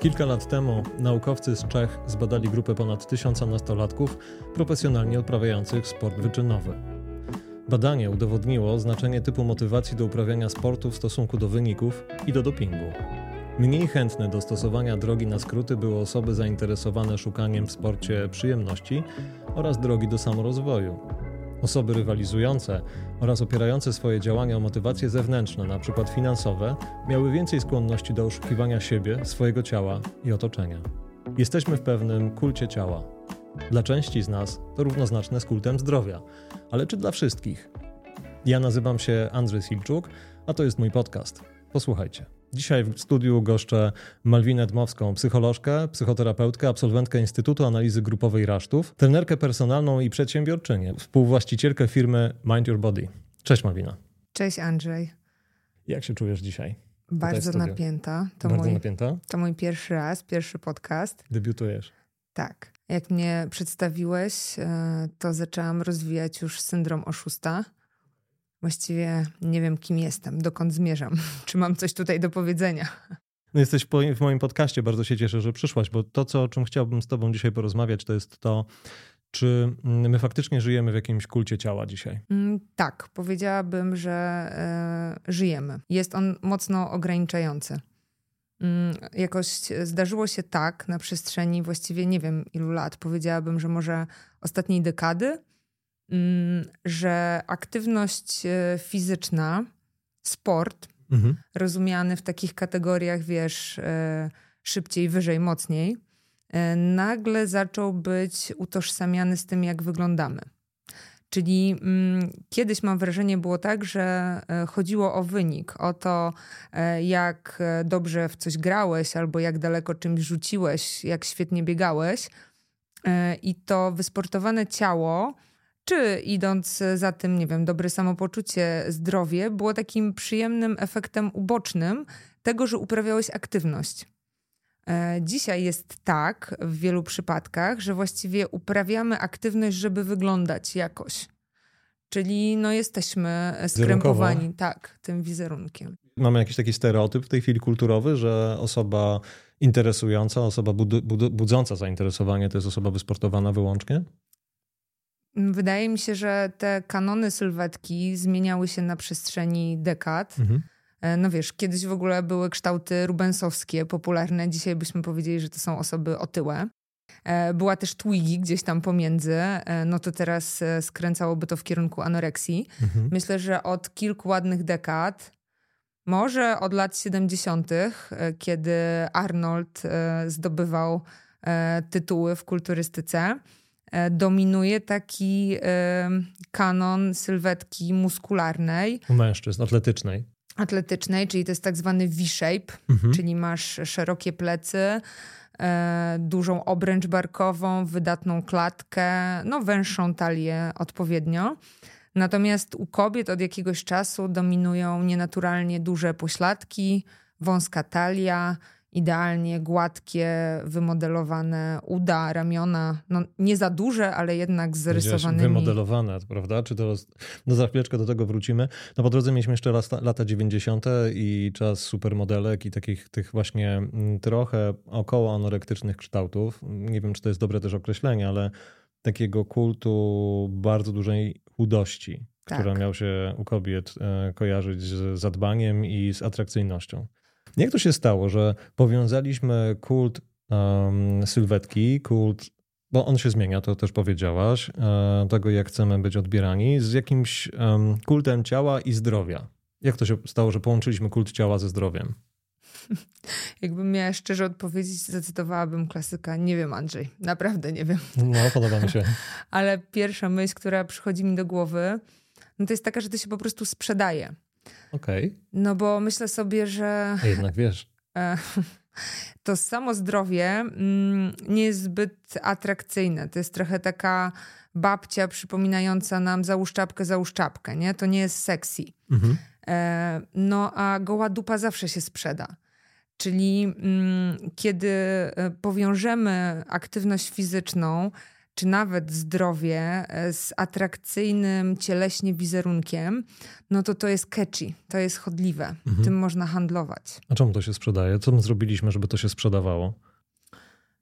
Kilka lat temu naukowcy z Czech zbadali grupę ponad tysiąca nastolatków profesjonalnie uprawiających sport wyczynowy. Badanie udowodniło znaczenie typu motywacji do uprawiania sportu w stosunku do wyników i do dopingu. Mniej chętne do stosowania drogi na skróty były osoby zainteresowane szukaniem w sporcie przyjemności oraz drogi do samorozwoju. Osoby rywalizujące oraz opierające swoje działania o motywacje zewnętrzne, np. finansowe, miały więcej skłonności do oszukiwania siebie, swojego ciała i otoczenia. Jesteśmy w pewnym kulcie ciała. Dla części z nas to równoznaczne z kultem zdrowia, ale czy dla wszystkich? Ja nazywam się Andrzej Silczuk, a to jest mój podcast. Posłuchajcie. Dzisiaj w studiu goszczę Malwinę Dmowską, psycholożkę, psychoterapeutkę, absolwentkę Instytutu Analizy Grupowej Rasztów, trenerkę personalną i przedsiębiorczynię, współwłaścicielkę firmy Mind Your Body. Cześć Malwina. Cześć Andrzej. Jak się czujesz dzisiaj? Bardzo napięta. To Bardzo mój, napięta? To mój pierwszy raz, pierwszy podcast. Debiutujesz. Tak. Jak mnie przedstawiłeś, e, to zaczęłam rozwijać już syndrom oszusta Właściwie nie wiem, kim jestem, dokąd zmierzam, czy mam coś tutaj do powiedzenia. No jesteś w moim podcaście, bardzo się cieszę, że przyszłaś, bo to, co, o czym chciałbym z Tobą dzisiaj porozmawiać, to jest to, czy my faktycznie żyjemy w jakimś kulcie ciała dzisiaj? Mm, tak, powiedziałabym, że y, żyjemy. Jest on mocno ograniczający. Y, jakoś zdarzyło się tak na przestrzeni właściwie nie wiem ilu lat, powiedziałabym, że może ostatniej dekady, Mm, że aktywność e, fizyczna, sport, mhm. rozumiany w takich kategoriach, wiesz, e, szybciej, wyżej, mocniej, e, nagle zaczął być utożsamiany z tym, jak wyglądamy. Czyli mm, kiedyś mam wrażenie było tak, że chodziło o wynik, o to, jak dobrze w coś grałeś, albo jak daleko czymś rzuciłeś, jak świetnie biegałeś. I to wysportowane ciało czy idąc za tym, nie wiem, dobre samopoczucie, zdrowie, było takim przyjemnym efektem ubocznym tego, że uprawiałeś aktywność. E, dzisiaj jest tak w wielu przypadkach, że właściwie uprawiamy aktywność, żeby wyglądać jakoś. Czyli no, jesteśmy skrępowani tak, tym wizerunkiem. Mamy jakiś taki stereotyp w tej chwili kulturowy, że osoba interesująca, osoba budząca zainteresowanie to jest osoba wysportowana wyłącznie? Wydaje mi się, że te kanony sylwetki zmieniały się na przestrzeni dekad. Mhm. E, no wiesz, kiedyś w ogóle były kształty rubensowskie popularne, dzisiaj byśmy powiedzieli, że to są osoby otyłe. E, była też Twiggy gdzieś tam pomiędzy, e, no to teraz skręcałoby to w kierunku anoreksji. Mhm. Myślę, że od kilku ładnych dekad, może od lat 70., kiedy Arnold zdobywał tytuły w kulturystyce, dominuje taki kanon sylwetki muskularnej. U mężczyzn, atletycznej. Atletycznej, czyli to jest tak zwany V-shape, mhm. czyli masz szerokie plecy, e, dużą obręcz barkową, wydatną klatkę, no węższą talię odpowiednio. Natomiast u kobiet od jakiegoś czasu dominują nienaturalnie duże pośladki, wąska talia, idealnie gładkie, wymodelowane uda, ramiona, no nie za duże, ale jednak z zarysowanymi. Wymodelowane, prawda? Czy to, no za chwileczkę do tego wrócimy. No po drodze mieliśmy jeszcze lata, lata 90. i czas supermodelek i takich tych właśnie mm, trochę około anorektycznych kształtów. Nie wiem, czy to jest dobre też określenie, ale takiego kultu bardzo dużej chudości, tak. która miał się u kobiet e, kojarzyć z zadbaniem i z atrakcyjnością. Jak to się stało, że powiązaliśmy kult um, sylwetki, kult, bo on się zmienia, to też powiedziałaś, e, tego jak chcemy być odbierani, z jakimś kultem ciała i zdrowia. Jak to się stało, że połączyliśmy kult ciała ze zdrowiem? Jakbym miała szczerze odpowiedzieć, zacytowałabym klasyka. Nie wiem, Andrzej, naprawdę nie wiem. No, podoba mi się. Ale pierwsza myśl, która przychodzi mi do głowy, no to jest taka, że to się po prostu sprzedaje. Okej. Okay. No bo myślę sobie, że. A jednak wiesz. E, to samo zdrowie mm, nie jest zbyt atrakcyjne. To jest trochę taka babcia przypominająca nam załóż czapkę, załóż czapkę, nie? To nie jest sexy. Mhm. E, no a goła dupa zawsze się sprzeda. Czyli mm, kiedy e, powiążemy aktywność fizyczną czy nawet zdrowie e, z atrakcyjnym cieleśnie wizerunkiem, no to to jest catchy, to jest chodliwe. Mhm. Tym można handlować. A czemu to się sprzedaje? Co my zrobiliśmy, żeby to się sprzedawało?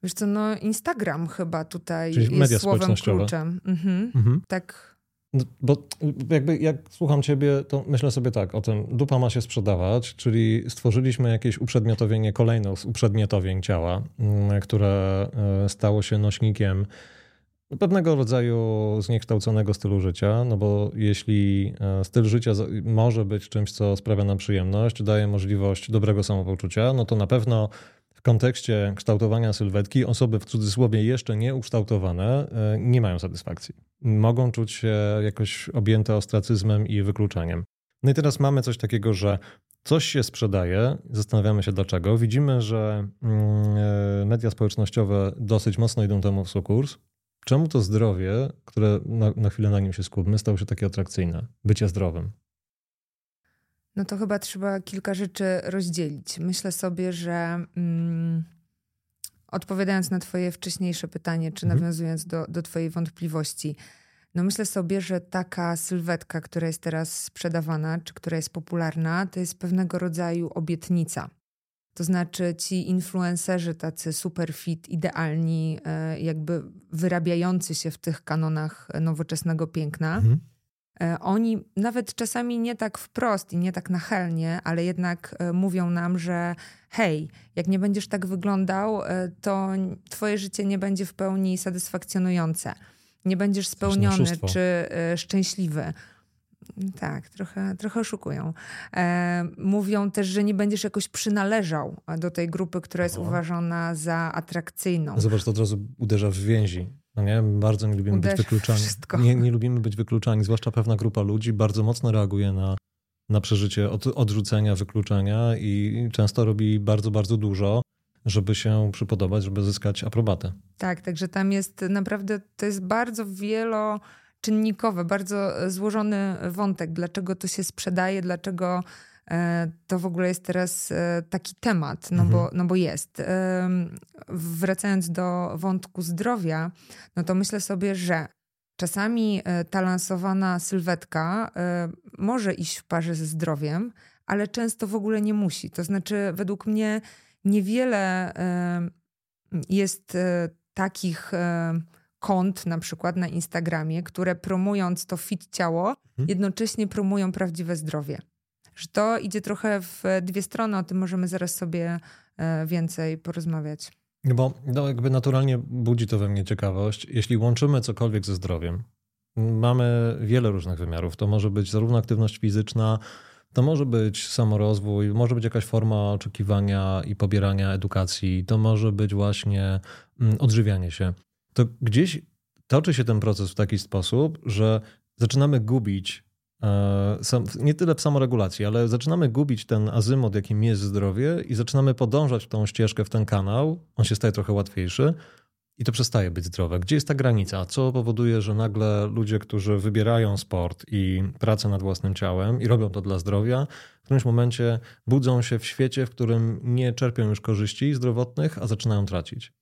Wiesz co, no Instagram chyba tutaj Czyli jest media słowem kluczem. Mhm. Mhm. Tak. No, bo jakby jak słucham ciebie, to myślę sobie tak o tym, dupa ma się sprzedawać, czyli stworzyliśmy jakieś uprzedmiotowienie, kolejne uprzedmiotowień ciała, mm, które e, stało się nośnikiem pewnego rodzaju zniekształconego stylu życia, no bo jeśli e, styl życia może być czymś, co sprawia nam przyjemność, daje możliwość dobrego samopoczucia, no to na pewno w kontekście kształtowania sylwetki osoby w cudzysłowie jeszcze nieukształtowane e, nie mają satysfakcji. Mogą czuć się jakoś objęte ostracyzmem i wykluczeniem. No i teraz mamy coś takiego, że coś się sprzedaje, zastanawiamy się dlaczego. Widzimy, że mm, e, media społecznościowe dosyć mocno idą temu w sukurs. Czemu to zdrowie, które na, na chwilę na nim się skupmy, stało się takie atrakcyjne? Bycie zdrowym. No to chyba trzeba kilka rzeczy rozdzielić. Myślę sobie, że mm, odpowiadając na Twoje wcześniejsze pytanie, czy mhm. nawiązując do, do Twojej wątpliwości, no myślę sobie, że taka sylwetka, która jest teraz sprzedawana, czy która jest popularna, to jest pewnego rodzaju obietnica. To znaczy ci influencerzy tacy super fit, idealni, e, jakby wyrabiający się w tych kanonach nowoczesnego piękna, mhm. E, oni nawet czasami nie tak wprost i nie tak nachalnie, ale jednak e, mówią nam, że hej, jak nie będziesz tak wyglądał, to twoje życie nie będzie w pełni satysfakcjonujące. Nie będziesz spełniony czy szczęśliwy. Tak, trochę, trochę oszukują. E, mówią też, że nie będziesz jakoś przynależał do tej grupy, która jest uważana za atrakcyjną. Zobacz, to od razu uderza w więzi. No nie? Bardzo nie lubimy być wykluczani. Nie, nie lubimy być wykluczani, zwłaszcza pewna grupa ludzi bardzo mocno reaguje na, na przeżycie od, odrzucenia, wykluczenia i często robi bardzo, bardzo dużo, żeby się przypodobać, żeby zyskać aprobatę. Tak, także tam jest naprawdę, to jest bardzo wielo czynnikowe, bardzo e, złożony wątek, dlaczego to się sprzedaje, dlaczego e, to w ogóle jest teraz e, taki temat, no, mhm. bo, no bo jest. Wracając do wątku zdrowia, no to myślę sobie, że czasami ta lansowana sylwetka może iść w parze ze zdrowiem, ale często w ogóle nie musi. To znaczy, według mnie niewiele jest takich kont na przykład na Instagramie, które promując to fit ciało, mhm. jednocześnie promują prawdziwe zdrowie. Że to idzie trochę w dwie strony, o tym możemy zaraz sobie e, więcej porozmawiać. No bo no jakby naturalnie budzi to we mnie ciekawość. Jeśli łączymy cokolwiek ze zdrowiem, mamy wiele różnych wymiarów. To może być zarówno aktywność fizyczna, to może być samorozwój, może być jakaś forma oczekiwania i pobierania edukacji, to może być właśnie mm, odżywianie się to gdzieś toczy się ten proces w taki sposób, że zaczynamy gubić e, nie tyle w samoregulacji, ale zaczynamy gubić ten azymot, jakim jest zdrowie i zaczynamy podążać w tą ścieżkę, w ten kanał. On się staje trochę łatwiejszy i to przestaje być zdrowe. Gdzie jest ta granica? Co powoduje, że nagle ludzie, którzy wybierają sport i pracę nad własnym ciałem i robią to dla zdrowia, w którymś momencie budzą się w świecie, w którym nie czerpią już korzyści zdrowotnych, a zaczynają tracić?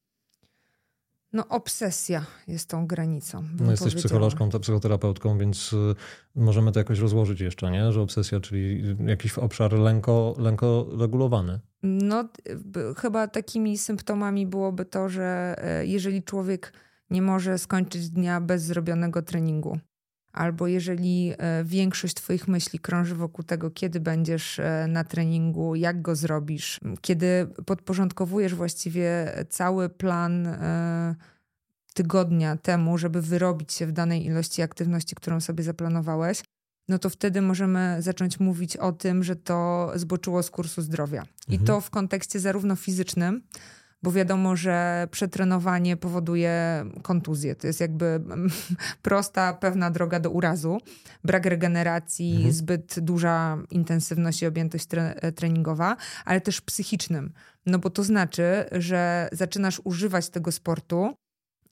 No, obsesja jest tą granicą. No, jesteś psycholożką, psychoterapeutką, więc y, możemy to jakoś rozłożyć jeszcze, nie? Że obsesja, czyli jakiś obszar lęko, lęko regulowany. No, chyba takimi symptomami byłoby to, że e, jeżeli człowiek nie może skończyć dnia bez zrobionego treningu, albo jeżeli e, większość Twoich myśli krąży wokół tego, kiedy będziesz e, na treningu, jak go zrobisz, kiedy podporządkowujesz właściwie cały plan e, tygodnia temu, żeby wyrobić się w danej ilości aktywności, którą sobie zaplanowałeś, no to wtedy możemy zacząć mówić o tym, że to zboczyło z kursu zdrowia. I mhm. to w kontekście zarówno fizycznym, bo wiadomo, że przetrenowanie powoduje kontuzję. To jest jakby prosta, pewna droga do urazu. Brak regeneracji, mhm. zbyt duża intensywność i objętość tre treningowa, ale też psychicznym. No bo to znaczy, że zaczynasz używać tego sportu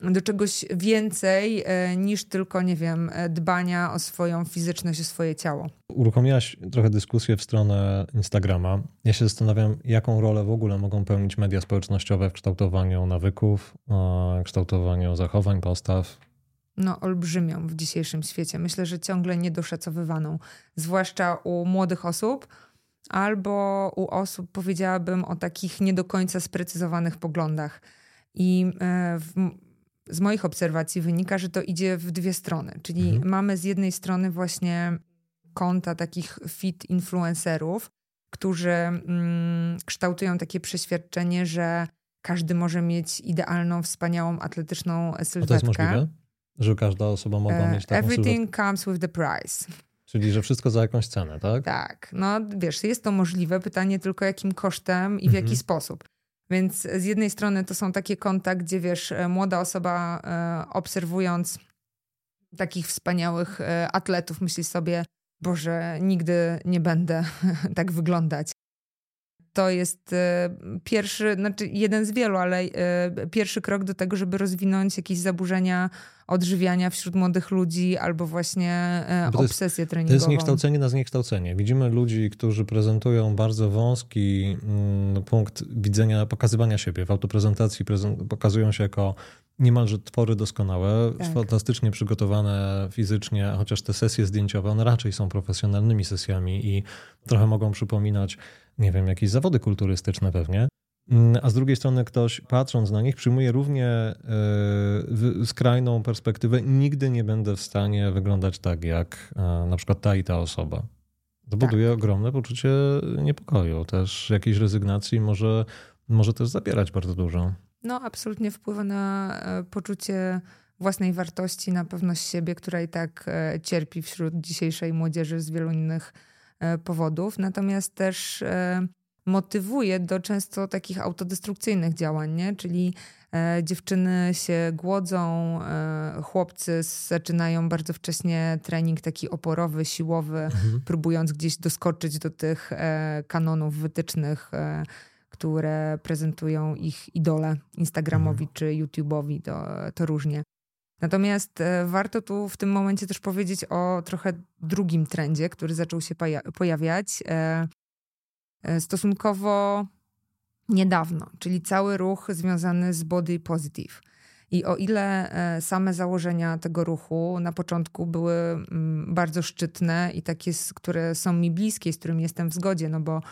do czegoś więcej e, niż tylko, nie wiem, e, dbania o swoją fizyczność, o swoje ciało. Uruchomiłaś trochę dyskusję w stronę Instagrama. Ja się zastanawiam, jaką rolę w ogóle mogą pełnić media społecznościowe w kształtowaniu nawyków, kształtowaniu zachowań, postaw. No, olbrzymią w dzisiejszym świecie. Myślę, że ciągle niedoszacowywaną, zwłaszcza u młodych osób albo u osób, powiedziałabym, o takich nie do końca sprecyzowanych poglądach. I e, w, z moich obserwacji wynika, że to idzie w dwie strony. Czyli mhm. mamy z jednej strony właśnie konta takich fit influencerów, którzy mm, kształtują takie przeświadczenie, że każdy może mieć idealną, wspaniałą, atletyczną sylwetkę. A to jest możliwe? Że każda osoba mogła mieć taką Everything sylwetkę? comes with the price. Czyli, że wszystko za jakąś cenę, tak? Tak. No wiesz, jest to możliwe. Pytanie tylko jakim kosztem i w mhm. jaki sposób. Więc z jednej strony to są takie konta, gdzie wiesz, e, młoda osoba e, obserwując takich wspaniałych e, atletów myśli sobie, Boże, nigdy nie będę tak wyglądać to jest pierwszy, znaczy jeden z wielu, ale pierwszy krok do tego, żeby rozwinąć jakieś zaburzenia odżywiania wśród młodych ludzi albo właśnie e, obsesję jest, treningową. To jest zniekształcenie na zniekształcenie. Widzimy ludzi, którzy prezentują bardzo wąski mm, punkt widzenia, pokazywania siebie. W autoprezentacji pokazują się jako niemalże twory doskonałe, tak. fantastycznie przygotowane fizycznie, chociaż te sesje zdjęciowe, one raczej są profesjonalnymi sesjami i trochę mogą przypominać nie wiem, jakieś zawody kulturystyczne pewnie. Mm, a z drugiej strony ktoś patrząc na nich przyjmuje równie yy, skrajną perspektywę. Nigdy nie będę w stanie wyglądać tak jak yy, na przykład ta i ta osoba. To buduje tak. ogromne poczucie niepokoju, też jakiejś rezygnacji może, może też zabierać bardzo dużo. No, absolutnie wpływa na poczucie własnej wartości, na pewność siebie, która i tak cierpi wśród dzisiejszej młodzieży z wielu innych E, powodów, natomiast też e, motywuje do często takich autodestrukcyjnych działań, nie? czyli e, dziewczyny się głodzą, chłopcy zaczynają bardzo wcześnie trening taki oporowy, siłowy, mhm. próbując gdzieś doskoczyć do tych kanonów wytycznych, które prezentują ich idole Instagramowi mhm. czy YouTube'owi, to, to różnie. Natomiast e, warto tu w tym momencie też powiedzieć o trochę drugim trendzie, który zaczął się pojawiać e, e, stosunkowo niedawno, czyli cały ruch związany z body positive. I o ile same założenia tego ruchu na początku były mm, bardzo szczytne i takie, które są mi bliskie, z którymi jestem w zgodzie, no bo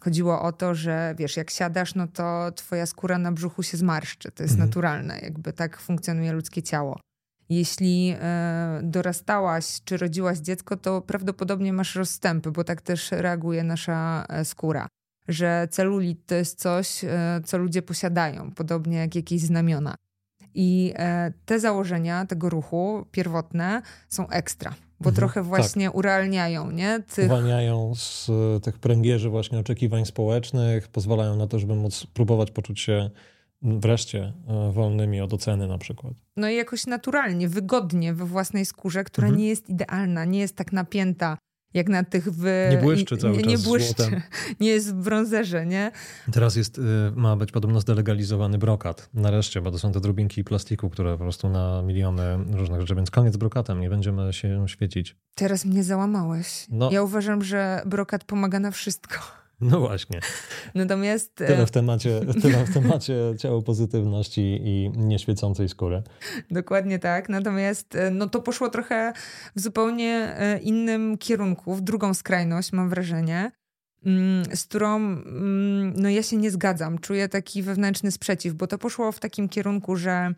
chodziło o to, że wiesz, jak siadasz, no to twoja skóra na brzuchu się zmarszczy. To jest mhm. naturalne, jakby tak funkcjonuje ludzkie ciało jeśli e, dorastałaś czy rodziłaś dziecko, to prawdopodobnie masz rozstępy, bo tak też reaguje nasza e, skóra. Że celulit to jest coś, e, co ludzie posiadają, podobnie jak jakieś znamiona. I te założenia tego ruchu pierwotne są ekstra, bo mhm, trochę właśnie tak. urealniają, nie? Tych... Uwalniają z tych pręgierzy właśnie oczekiwań społecznych, pozwalają na to, żeby móc próbować poczuć się wreszcie e, wolnymi od oceny na przykład. No i jakoś naturalnie, wygodnie we własnej skórze, która mhm. nie jest idealna, nie jest tak napięta jak na tych w... Nie błyszczy cały nie, czas Nie błyszczy, nie jest w brązerze, nie? Teraz jest, y, ma być podobno zdelegalizowany brokat. Nareszcie, bo to są te drobinki plastiku, które po prostu na miliony różnych rzeczy, więc koniec z brokatem, nie będziemy się świecić. Teraz mnie załamałeś. No. Ja uważam, że brokat pomaga na wszystko. No właśnie. Natomiast... Tyle w temacie, tyle w temacie ciało pozytywności i nieświecącej skóry. Dokładnie tak. Natomiast e, no to poszło trochę w zupełnie e, innym kierunku, w drugą skrajność, mam wrażenie, mm, z którą mm, no ja się nie zgadzam. Czuję taki wewnętrzny sprzeciw, bo to poszło w takim kierunku, że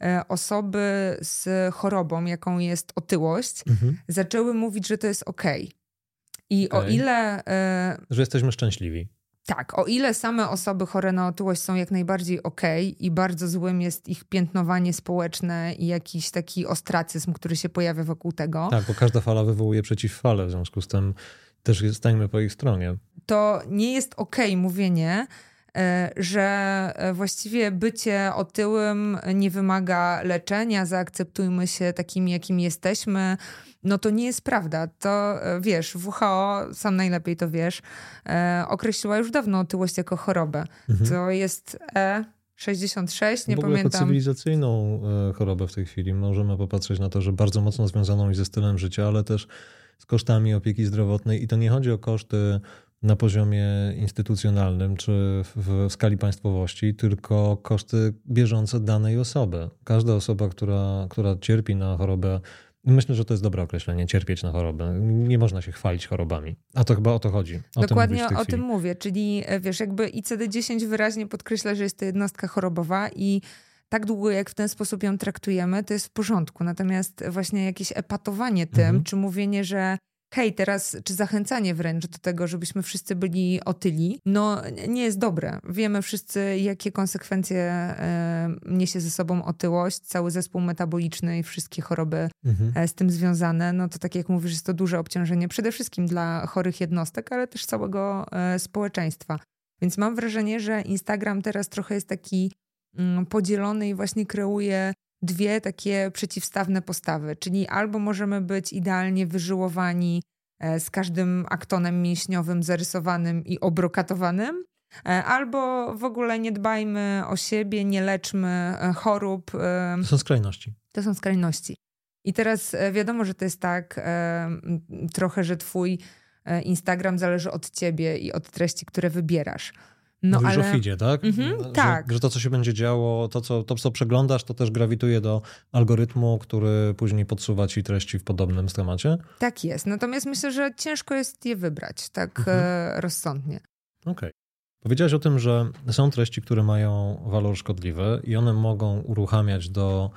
e, osoby z chorobą, jaką jest otyłość, mhm. zaczęły mówić, że to jest okej. Okay i okay. o ile. Y, że jesteśmy szczęśliwi. Tak, o ile same osoby chore na otyłość są jak najbardziej okej okay i bardzo złym jest ich piętnowanie społeczne i jakiś taki ostracyzm, który się pojawia wokół tego. Tak, bo każda fala wywołuje przeciwfalę, w związku z tym też stańmy po ich stronie. To nie jest okej okay mówienie, że e, właściwie bycie otyłym nie wymaga leczenia, zaakceptujmy się takimi, jakimi jesteśmy. No to nie jest prawda. To e, wiesz, WHO, sam najlepiej to wiesz, określiła już dawno otyłość jako chorobę. Mhm. To jest E 66, nie w ogóle pamiętam. Jako cywilizacyjną e, chorobę w tej chwili możemy popatrzeć na to, że bardzo mocno związaną i ze stylem życia, ale też z kosztami opieki zdrowotnej. I to nie chodzi o koszty na poziomie instytucjonalnym czy w, skali państwowości, tylko koszty bieżące danej osoby. Każda osoba, która, która cierpi na chorobę Myślę, że to jest dobre określenie, cierpieć na chorobę. Nie można się chwalić chorobami. A to chyba o to chodzi. O Dokładnie tym o tym mówię, czyli e, wiesz, jakby ICD-10 wyraźnie podkreśla, że jest to jednostka chorobowa i tak długo jak w ten sposób ją traktujemy, to jest w porządku. Natomiast właśnie jakieś epatowanie tym, mhm. czy mówienie, że hej, teraz, czy zachęcanie wręcz do tego, żebyśmy wszyscy byli otyli, no nie jest dobre. Wiemy wszyscy, jakie konsekwencje e, niesie ze sobą otyłość, cały zespół metaboliczny i wszystkie choroby mhm. E, z tym związane. No to tak jak mówisz, jest to duże obciążenie przede wszystkim dla chorych jednostek, ale też całego e, społeczeństwa. Więc mam wrażenie, że Instagram teraz trochę jest taki mm, podzielony i właśnie kreuje dwie takie przeciwstawne postawy, czyli albo możemy być idealnie wyżyłowani e, z każdym aktonem mięśniowym zarysowanym i obrokatowanym, e, albo w ogóle nie dbajmy o siebie, nie leczmy e, chorób. To są skrajności. To są skrajności. I teraz wiadomo, że to jest tak trochę, że twój Instagram zależy od ciebie i od treści, które wybierasz. No, Mówisz ale... o feedzie, tak? Mhm, że, tak. Że to, co się będzie działo, to co, to, co przeglądasz, to też grawituje do algorytmu, który później podsuwa ci treści w podobnym temacie? Tak jest. Natomiast myślę, że ciężko jest je wybrać tak mhm. E, rozsądnie. Okej. Okay. Powiedziałeś o tym, że są treści, które mają walor szkodliwy i one mogą uruchamiać do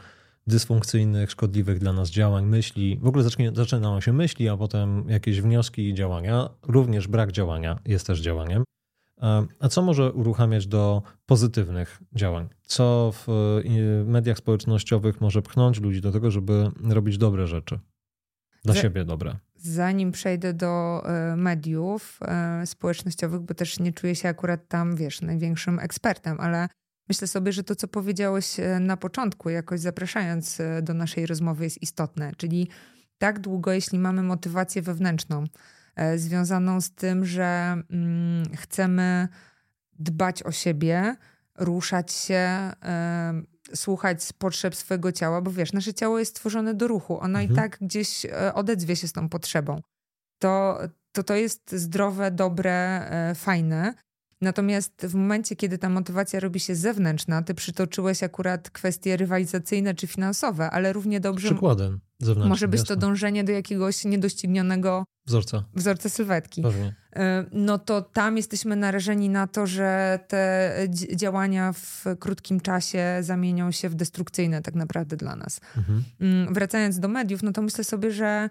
dysfunkcyjnych, szkodliwych dla nas działań, myśli. W ogóle zacznie, zaczynają się myśli, a potem jakieś wnioski i działania. Również brak działania jest też działaniem. A co może uruchamiać do pozytywnych działań? Co w mediach społecznościowych może pchnąć ludzi do tego, żeby robić dobre rzeczy? Dla siebie dobre. Zanim przejdę do e, mediów e, społecznościowych, bo też nie czuję się akurat tam, wiesz, największym ekspertem, ale myślę sobie, że to, co powiedziałeś e, na początku, jakoś zapraszając do naszej rozmowy, jest istotne. Czyli tak długo, jeśli mamy motywację wewnętrzną, E, związaną z tym, że mm, chcemy dbać o siebie, ruszać się, e, słuchać potrzeb swojego ciała, bo wiesz, nasze ciało jest stworzone do ruchu, ono mhm. i tak gdzieś e, odezwie się z tą potrzebą. To, to to jest zdrowe, dobre, fajne. Natomiast w momencie, kiedy ta motywacja robi się zewnętrzna, ty przytoczyłeś akurat kwestie rywalizacyjne czy finansowe, ale równie dobrze. Przykładem zewnętrznym. Może być jasne. to dążenie do jakiegoś niedoścignionego wzorca, wzorca sylwetki. Pewnie. E, no to tam jesteśmy narażeni na to, że te działania w krótkim czasie zamienią się w destrukcyjne tak naprawdę dla nas. Mhm. Mm, wracając do mediów, no to myślę sobie, że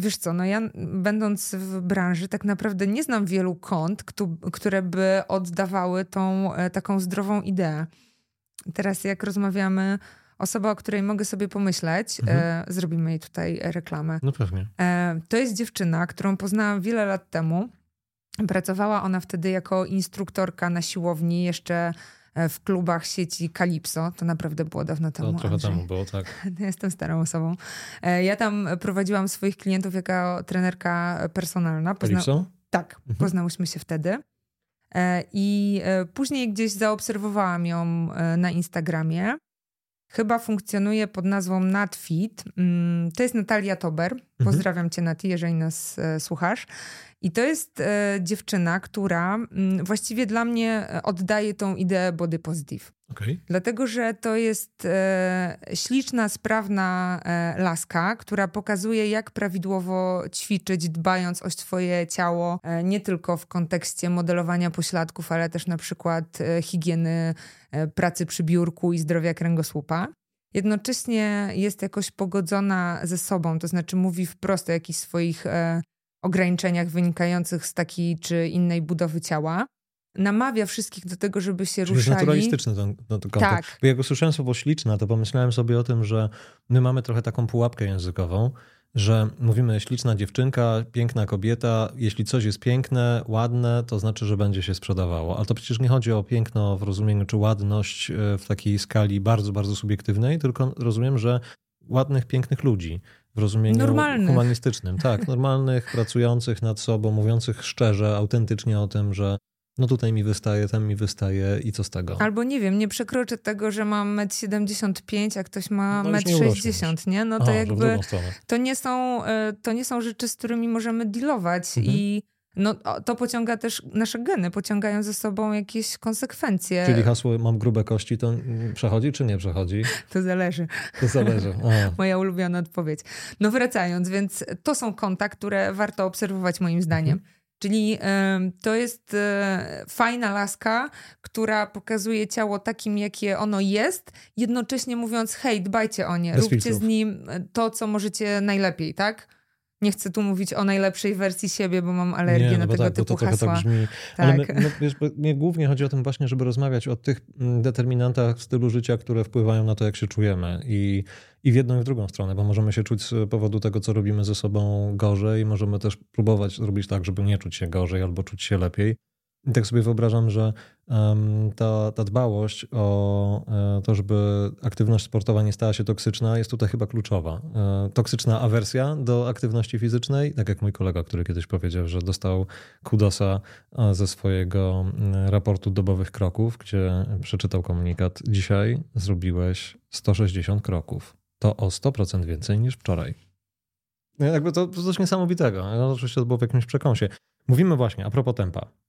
Wiesz co, no ja będąc w branży tak naprawdę nie znam wielu kont, które by oddawały tą e, taką zdrową ideę. Teraz jak rozmawiamy, osoba, o której mogę sobie pomyśleć, mhm. e, zrobimy jej tutaj reklamę. No pewnie. E, to jest dziewczyna, którą poznałam wiele lat temu. Pracowała ona wtedy jako instruktorka na siłowni, jeszcze E, w klubach sieci Calypso. To naprawdę było dawno temu. To trochę Andrzej. temu było, tak. Jestem starą osobą. E, ja tam prowadziłam swoich klientów jako trenerka personalna. Pozna... Calypso? Tak, mhm. poznałyśmy się wtedy. E, I później gdzieś zaobserwowałam ją na Instagramie. Chyba funkcjonuje pod nazwą Natfit. Mm, to jest Natalia Tober. Mhm. Pozdrawiam cię, Nati, jeżeli nas słuchasz. I to jest e, dziewczyna, która m, mm, właściwie dla mnie e, oddaje tą ideę body positive. Okay. Dlatego, że to jest e, śliczna, sprawna e, laska, która pokazuje, jak prawidłowo ćwiczyć, dbając o swoje ciało, e, nie tylko w kontekście modelowania pośladków, ale też na przykład e, higieny pracy przy biurku i zdrowia kręgosłupa jednocześnie jest jakoś pogodzona ze sobą, to znaczy mówi wprost o jakichś swoich e, ograniczeniach wynikających z takiej czy innej budowy ciała. Namawia wszystkich do tego, żeby się Czyli ruszali. Jest naturalistyczny ten, ten kontakt. Tak. Bo jak usłyszałem słowo śliczna, to pomyślałem sobie o tym, że my mamy trochę taką pułapkę językową, że mówimy śliczna dziewczynka, piękna kobieta. Jeśli coś jest piękne, ładne, to znaczy, że będzie się sprzedawało. Ale to przecież nie chodzi o piękno w rozumieniu czy ładność e, w takiej skali bardzo, bardzo subiektywnej, tylko rozumiem, że ładnych, pięknych ludzi w rozumieniu normalnych. humanistycznym. Tak, normalnych, pracujących nad sobą, mówiących szczerze, autentycznie o tym, że no tutaj mi wystaje, tam mi wystaje i co z tego? Albo nie wiem, nie przekroczę tego, że mam 1,75 m, a ktoś ma no 1,60 m, nie? No to Aha, jakby to nie, są, e, to nie są rzeczy, z którymi możemy dealować mhm. i no to pociąga też, nasze geny pociągają ze sobą jakieś konsekwencje. Czyli hasło mam grube kości, to przechodzi czy nie przechodzi? To zależy. To zależy. Moja ulubiona odpowiedź. No wracając, więc to są konta, które warto obserwować moim zdaniem. Mhm. Czyli y, to jest y, fajna laska, która pokazuje ciało takim, jakie ono jest, jednocześnie mówiąc: hej, dbajcie o nie, Bez róbcie filtrów. z nim to, co możecie najlepiej, tak? Nie chcę tu mówić o najlepszej wersji siebie, bo mam alergię nie, no na tego tak, typu to, to tak hasła. Tak brzmi. Tak. Ale my, no, wiesz, mnie głównie chodzi o tym właśnie, żeby rozmawiać o tych mm, determinantach stylu życia, które wpływają na to, jak się czujemy. I, I w jedną i w drugą stronę, bo możemy się czuć z powodu tego, co robimy ze sobą gorzej, możemy też próbować zrobić tak, żeby nie czuć się gorzej albo czuć się lepiej. I tak sobie wyobrażam, że ta, ta dbałość o e, to, żeby aktywność sportowa nie stała się toksyczna, jest tutaj chyba kluczowa. E, toksyczna awersja do aktywności fizycznej, tak jak mój kolega, który kiedyś powiedział, że dostał kudosa e, ze swojego raportu dobowych kroków, gdzie przeczytał komunikat: Dzisiaj zrobiłeś 160 kroków. To o 100% więcej niż wczoraj. Jakby to coś niesamowitego. No, oczywiście to było w jakimś przekąsie. Mówimy właśnie a propos tempa.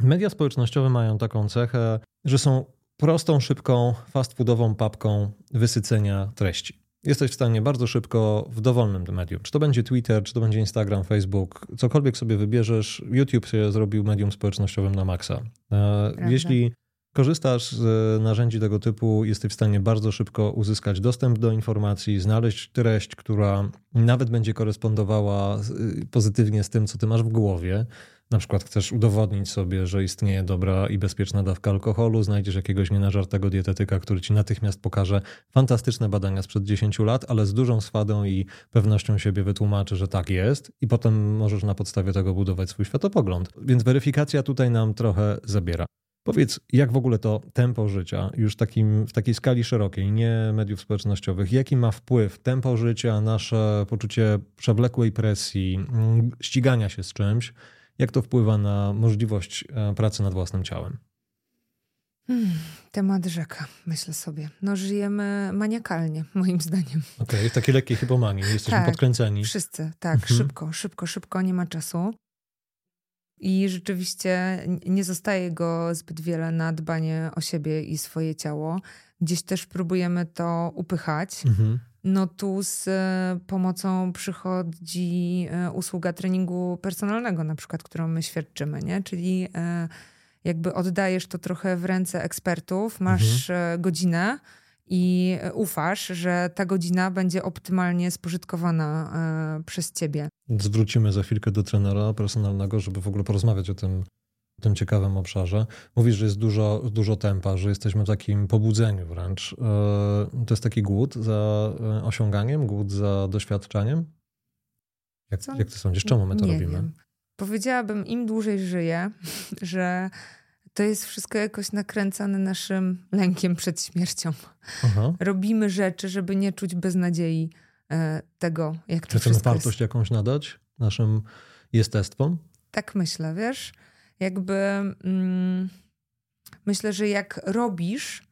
Media społecznościowe mają taką cechę, że są prostą, szybką, fast foodową papką wysycenia treści. Jesteś w stanie bardzo szybko w dowolnym medium, czy to będzie Twitter, czy to będzie Instagram, Facebook, cokolwiek sobie wybierzesz, YouTube się zrobił medium społecznościowym na maksa. E, Prawda. Jeśli korzystasz z narzędzi tego typu, jesteś w stanie bardzo szybko uzyskać dostęp do informacji, znaleźć treść, która nawet będzie korespondowała pozytywnie z tym, co ty masz w głowie, na przykład chcesz udowodnić sobie, że istnieje dobra i bezpieczna dawka alkoholu, znajdziesz jakiegoś nienażartego dietetyka, który ci natychmiast pokaże fantastyczne badania sprzed 10 lat, ale z dużą swadą i pewnością siebie wytłumaczy, że tak jest i potem możesz na podstawie tego budować swój światopogląd. Więc weryfikacja tutaj nam trochę zabiera. Powiedz, jak w ogóle to tempo życia, już takim, w takiej skali szerokiej, nie mediów społecznościowych, jaki ma wpływ tempo życia, nasze poczucie przewlekłej presji, ścigania się z czymś, jak to wpływa na możliwość e, pracy nad własnym ciałem? Hmm, temat rzeka, myślę sobie. No żyjemy maniakalnie, moim zdaniem. Okej, okay, takie lekkie hipomanii, jesteśmy tak, podkręceni. wszyscy, tak, mhm. szybko, szybko, szybko, nie ma czasu. I rzeczywiście nie zostaje go zbyt wiele na dbanie o siebie i swoje ciało. Gdzieś też próbujemy to upychać. Mhm no tu z e, pomocą przychodzi e, usługa treningu personalnego, na przykład, którą my świadczymy, nie? Czyli e, jakby oddajesz to trochę w ręce ekspertów, masz mhm. godzinę i ufasz, że ta godzina będzie optymalnie spożytkowana przez ciebie. Zwrócimy za chwilkę do trenera personalnego, żeby w ogóle porozmawiać o tym tym ciekawym obszarze. Mówisz, że jest dużo, dużo tempa, że jesteśmy w takim pobudzeniu wręcz. E, to jest taki głód za e, osiąganiem, głód za doświadczeniem? Jak, jak ty sądzisz, czemu my to Nie robimy? Wiem. Powiedziałabym, im dłużej żyję, że to jest wszystko jakoś nakręcane naszym lękiem przed śmiercią. Aha. Robimy rzeczy, żeby nie czuć beznadziei e, tego, jak to Chcemy wszystko wartość jest. jakąś nadać naszym jestestwom? Tak myślę, wiesz? Jakby mm, myślę, że jak robisz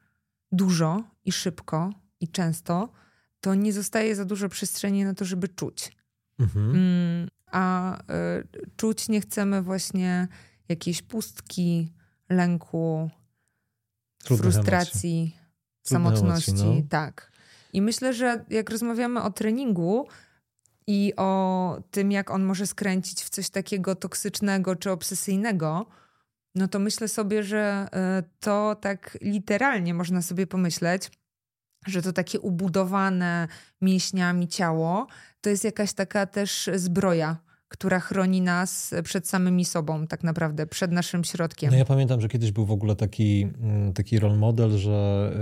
dużo i szybko i często, to nie zostaje za dużo przestrzeni na to, żeby czuć. Mhm. Mm, a y, czuć nie chcemy właśnie jakiejś pustki, lęku, Trudnych frustracji, samotności. No. Tak. I myślę, że jak rozmawiamy o treningu, i o tym, jak on może skręcić w coś takiego toksycznego czy obsesyjnego, no to myślę sobie, że e, to tak literalnie można sobie pomyśleć, że to takie ubudowane mięśniami ciało to jest jakaś taka też zbroja która chroni nas przed samymi sobą, tak naprawdę, przed naszym środkiem. No ja pamiętam, że kiedyś był w ogóle taki, mm, taki role model, że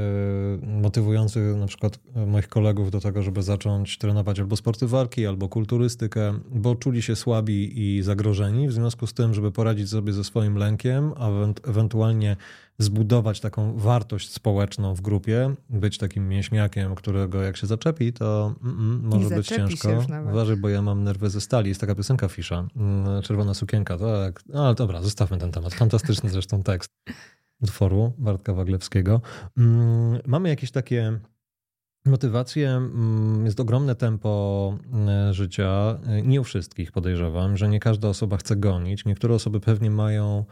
yy, motywujący na przykład moich kolegów do tego, żeby zacząć trenować albo sporty walki, albo kulturystykę, bo czuli się słabi i zagrożeni, w związku z tym, żeby poradzić sobie ze swoim lękiem, a ewentualnie zbudować taką wartość społeczną w grupie, być takim mięśniakiem, którego jak się zaczepi, to mm, mm może być ciężko. Uważaj, bo ja mam nerwy ze stali. Jest taka piosenka Fisza, mm, Czerwona sukienka, tak. No, ale dobra, zostawmy ten temat. Fantastyczny zresztą tekst utworu Bartka Waglewskiego. Mm, mamy jakieś takie motywacje, jest ogromne tempo życia. Nie u wszystkich podejrzewam, że nie każda osoba chce gonić. Niektóre osoby pewnie mają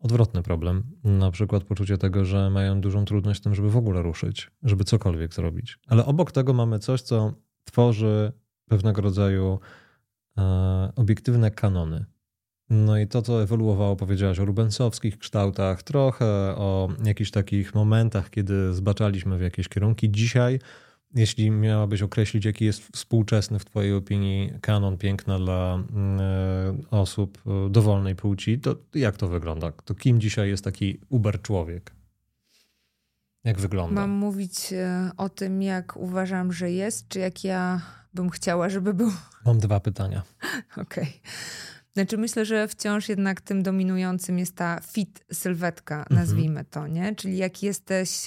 odwrotny problem. Na przykład poczucie tego, że mają dużą trudność z tym, żeby w ogóle ruszyć, żeby cokolwiek zrobić. Ale obok tego mamy coś, co tworzy pewnego rodzaju e, obiektywne kanony. No i to, co ewoluowało, powiedziałaś o rubensowskich kształtach, trochę o jakichś takich momentach, kiedy zbaczaliśmy w jakieś kierunki. Dzisiaj jeśli miałabyś określić, jaki jest współczesny w Twojej opinii kanon piękna dla e, osób e, dowolnej płci, to jak to wygląda? To kim dzisiaj jest taki uber człowiek? Jak wygląda? Mam mówić e, o tym, jak uważam, że jest, czy jak ja bym chciała, żeby był? Mam dwa pytania. Okej. Okay. Znaczy myślę, że wciąż jednak tym dominującym jest ta fit sylwetka, mhm. nazwijmy to, nie? Czyli jak jesteś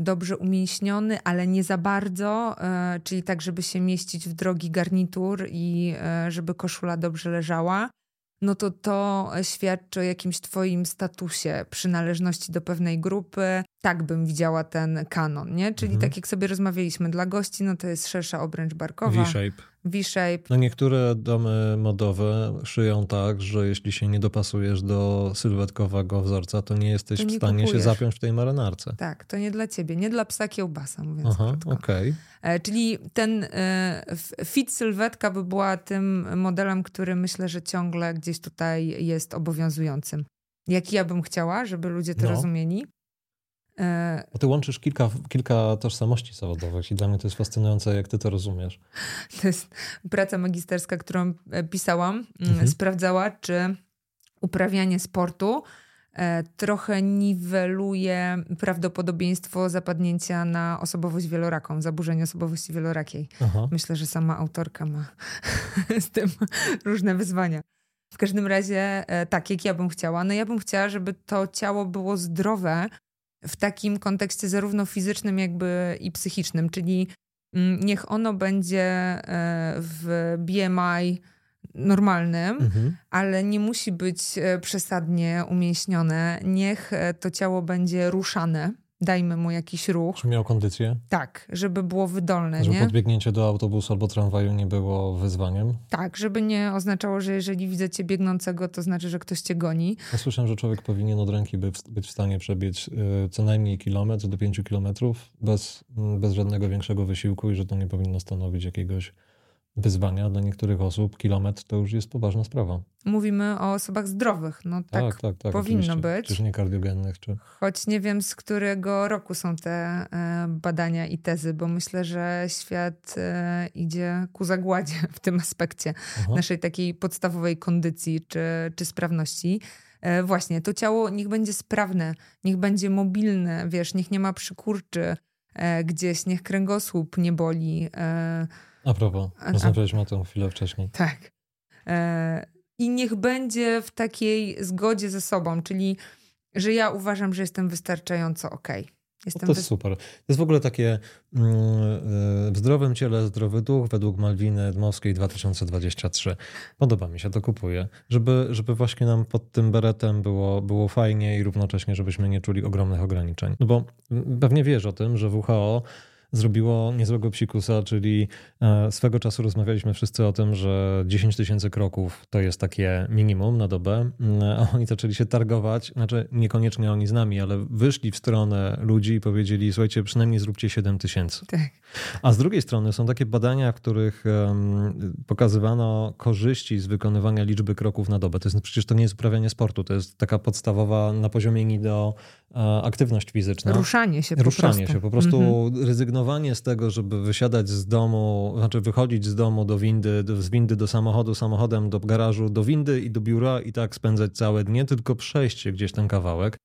dobrze umięśniony, ale nie za bardzo, e, czyli tak, żeby się mieścić w drogi garnitur i e, żeby koszula dobrze leżała no to to świadczy o jakimś twoim statusie przynależności do pewnej grupy. Tak bym widziała ten kanon, nie? Czyli mhm. tak jak sobie rozmawialiśmy dla gości, no to jest szersza obręcz barkowa. V-shape. V-shape. No niektóre domy modowe szyją tak, że jeśli się nie dopasujesz do sylwetkowego wzorca, to nie jesteś to nie w stanie kupujesz. się zapiąć w tej marynarce. Tak, to nie dla ciebie, nie dla psa kiełbasa, mówiąc Aha, okej. Okay. Czyli ten e, fit sylwetka by była tym modelem, który myślę, że ciągle gdzieś tutaj jest obowiązującym. Jak ja bym chciała, żeby ludzie to no. rozumieli. E, Bo ty łączysz kilka, kilka tożsamości zawodowych i dla mnie to jest fascynujące, jak ty to rozumiesz. To jest praca magisterska, którą e, pisałam. Mm, mhm. Sprawdzała, czy uprawianie sportu e, trochę niweluje prawdopodobieństwo zapadnięcia na osobowość wieloraką, zaburzenie osobowości wielorakiej. Aha. Myślę, że sama autorka ma z tym różne wyzwania. W każdym razie tak, jak ja bym chciała. No ja bym chciała, żeby to ciało było zdrowe, w takim kontekście zarówno fizycznym, jakby i psychicznym, czyli mm, niech ono będzie e, w BMI normalnym, mhm. ale nie musi być e, przesadnie umięśnione. Niech e, to ciało będzie ruszane dajmy mu jakiś ruch. Czy miał kondycję? Tak, żeby było wydolne. Żeby nie? podbiegnięcie do autobusu albo tramwaju nie było wyzwaniem? Tak, żeby nie oznaczało, że jeżeli widzę cię biegnącego, to znaczy, że ktoś cię goni. Ja słyszałem, że człowiek powinien od ręki być w stanie przebiec y, co najmniej kilometr do pięciu kilometrów bez, bez żadnego większego wysiłku i że to nie powinno stanowić jakiegoś wyzwania dla niektórych osób. Kilometr to już jest poważna sprawa. Mówimy o osobach zdrowych. No tak, tak, tak, tak powinno oczywiście. być. Czyż nie kardiogennych. Czy... Choć nie wiem, z którego roku są te e, badania i tezy, bo myślę, że świat e, idzie ku zagładzie w tym aspekcie Aha. naszej takiej podstawowej kondycji czy, czy sprawności. E, właśnie, to ciało niech będzie sprawne, niech będzie mobilne, wiesz, niech nie ma przykurczy gdzieś, niech kręgosłup nie boli a propos, rozmawialiśmy o tym chwilę wcześniej. Tak. E, I niech będzie w takiej zgodzie ze sobą, czyli że ja uważam, że jestem wystarczająco okej. Okay. Jestem to jest super. To jest w ogóle takie mm, e, w zdrowym ciele zdrowy duch według Malwiny Dmowskiej 2023. Podoba mi się, to kupuję. Żeby, żeby właśnie nam pod tym beretem było, było fajnie i równocześnie, żebyśmy nie czuli ogromnych ograniczeń. No bo pewnie wiesz o tym, że WHO zrobiło niezłego psikusa, czyli e, swego czasu rozmawialiśmy wszyscy o tym, że 10 tysięcy kroków to jest takie minimum na dobę, mm, a oni zaczęli się targować, znaczy niekoniecznie oni z nami, ale wyszli w stronę ludzi i powiedzieli, słuchajcie, przynajmniej zróbcie 7 tysięcy. Tak. A z drugiej strony są takie badania, w których pokazywano korzyści z wykonywania liczby kroków na dobę. To jest przecież to nie jest uprawianie sportu, to jest taka podstawowa na poziomie NIDO e, aktywność fizyczna. Ruszanie się po Ruszanie prostu. się, po prostu mhm. rezygnowanie z tego, żeby wysiadać z domu, znaczy wychodzić z domu do windy, do, z windy do samochodu, samochodem do garażu, do windy i do biura i tak spędzać całe dnie, tylko przejść gdzieś ten kawałek.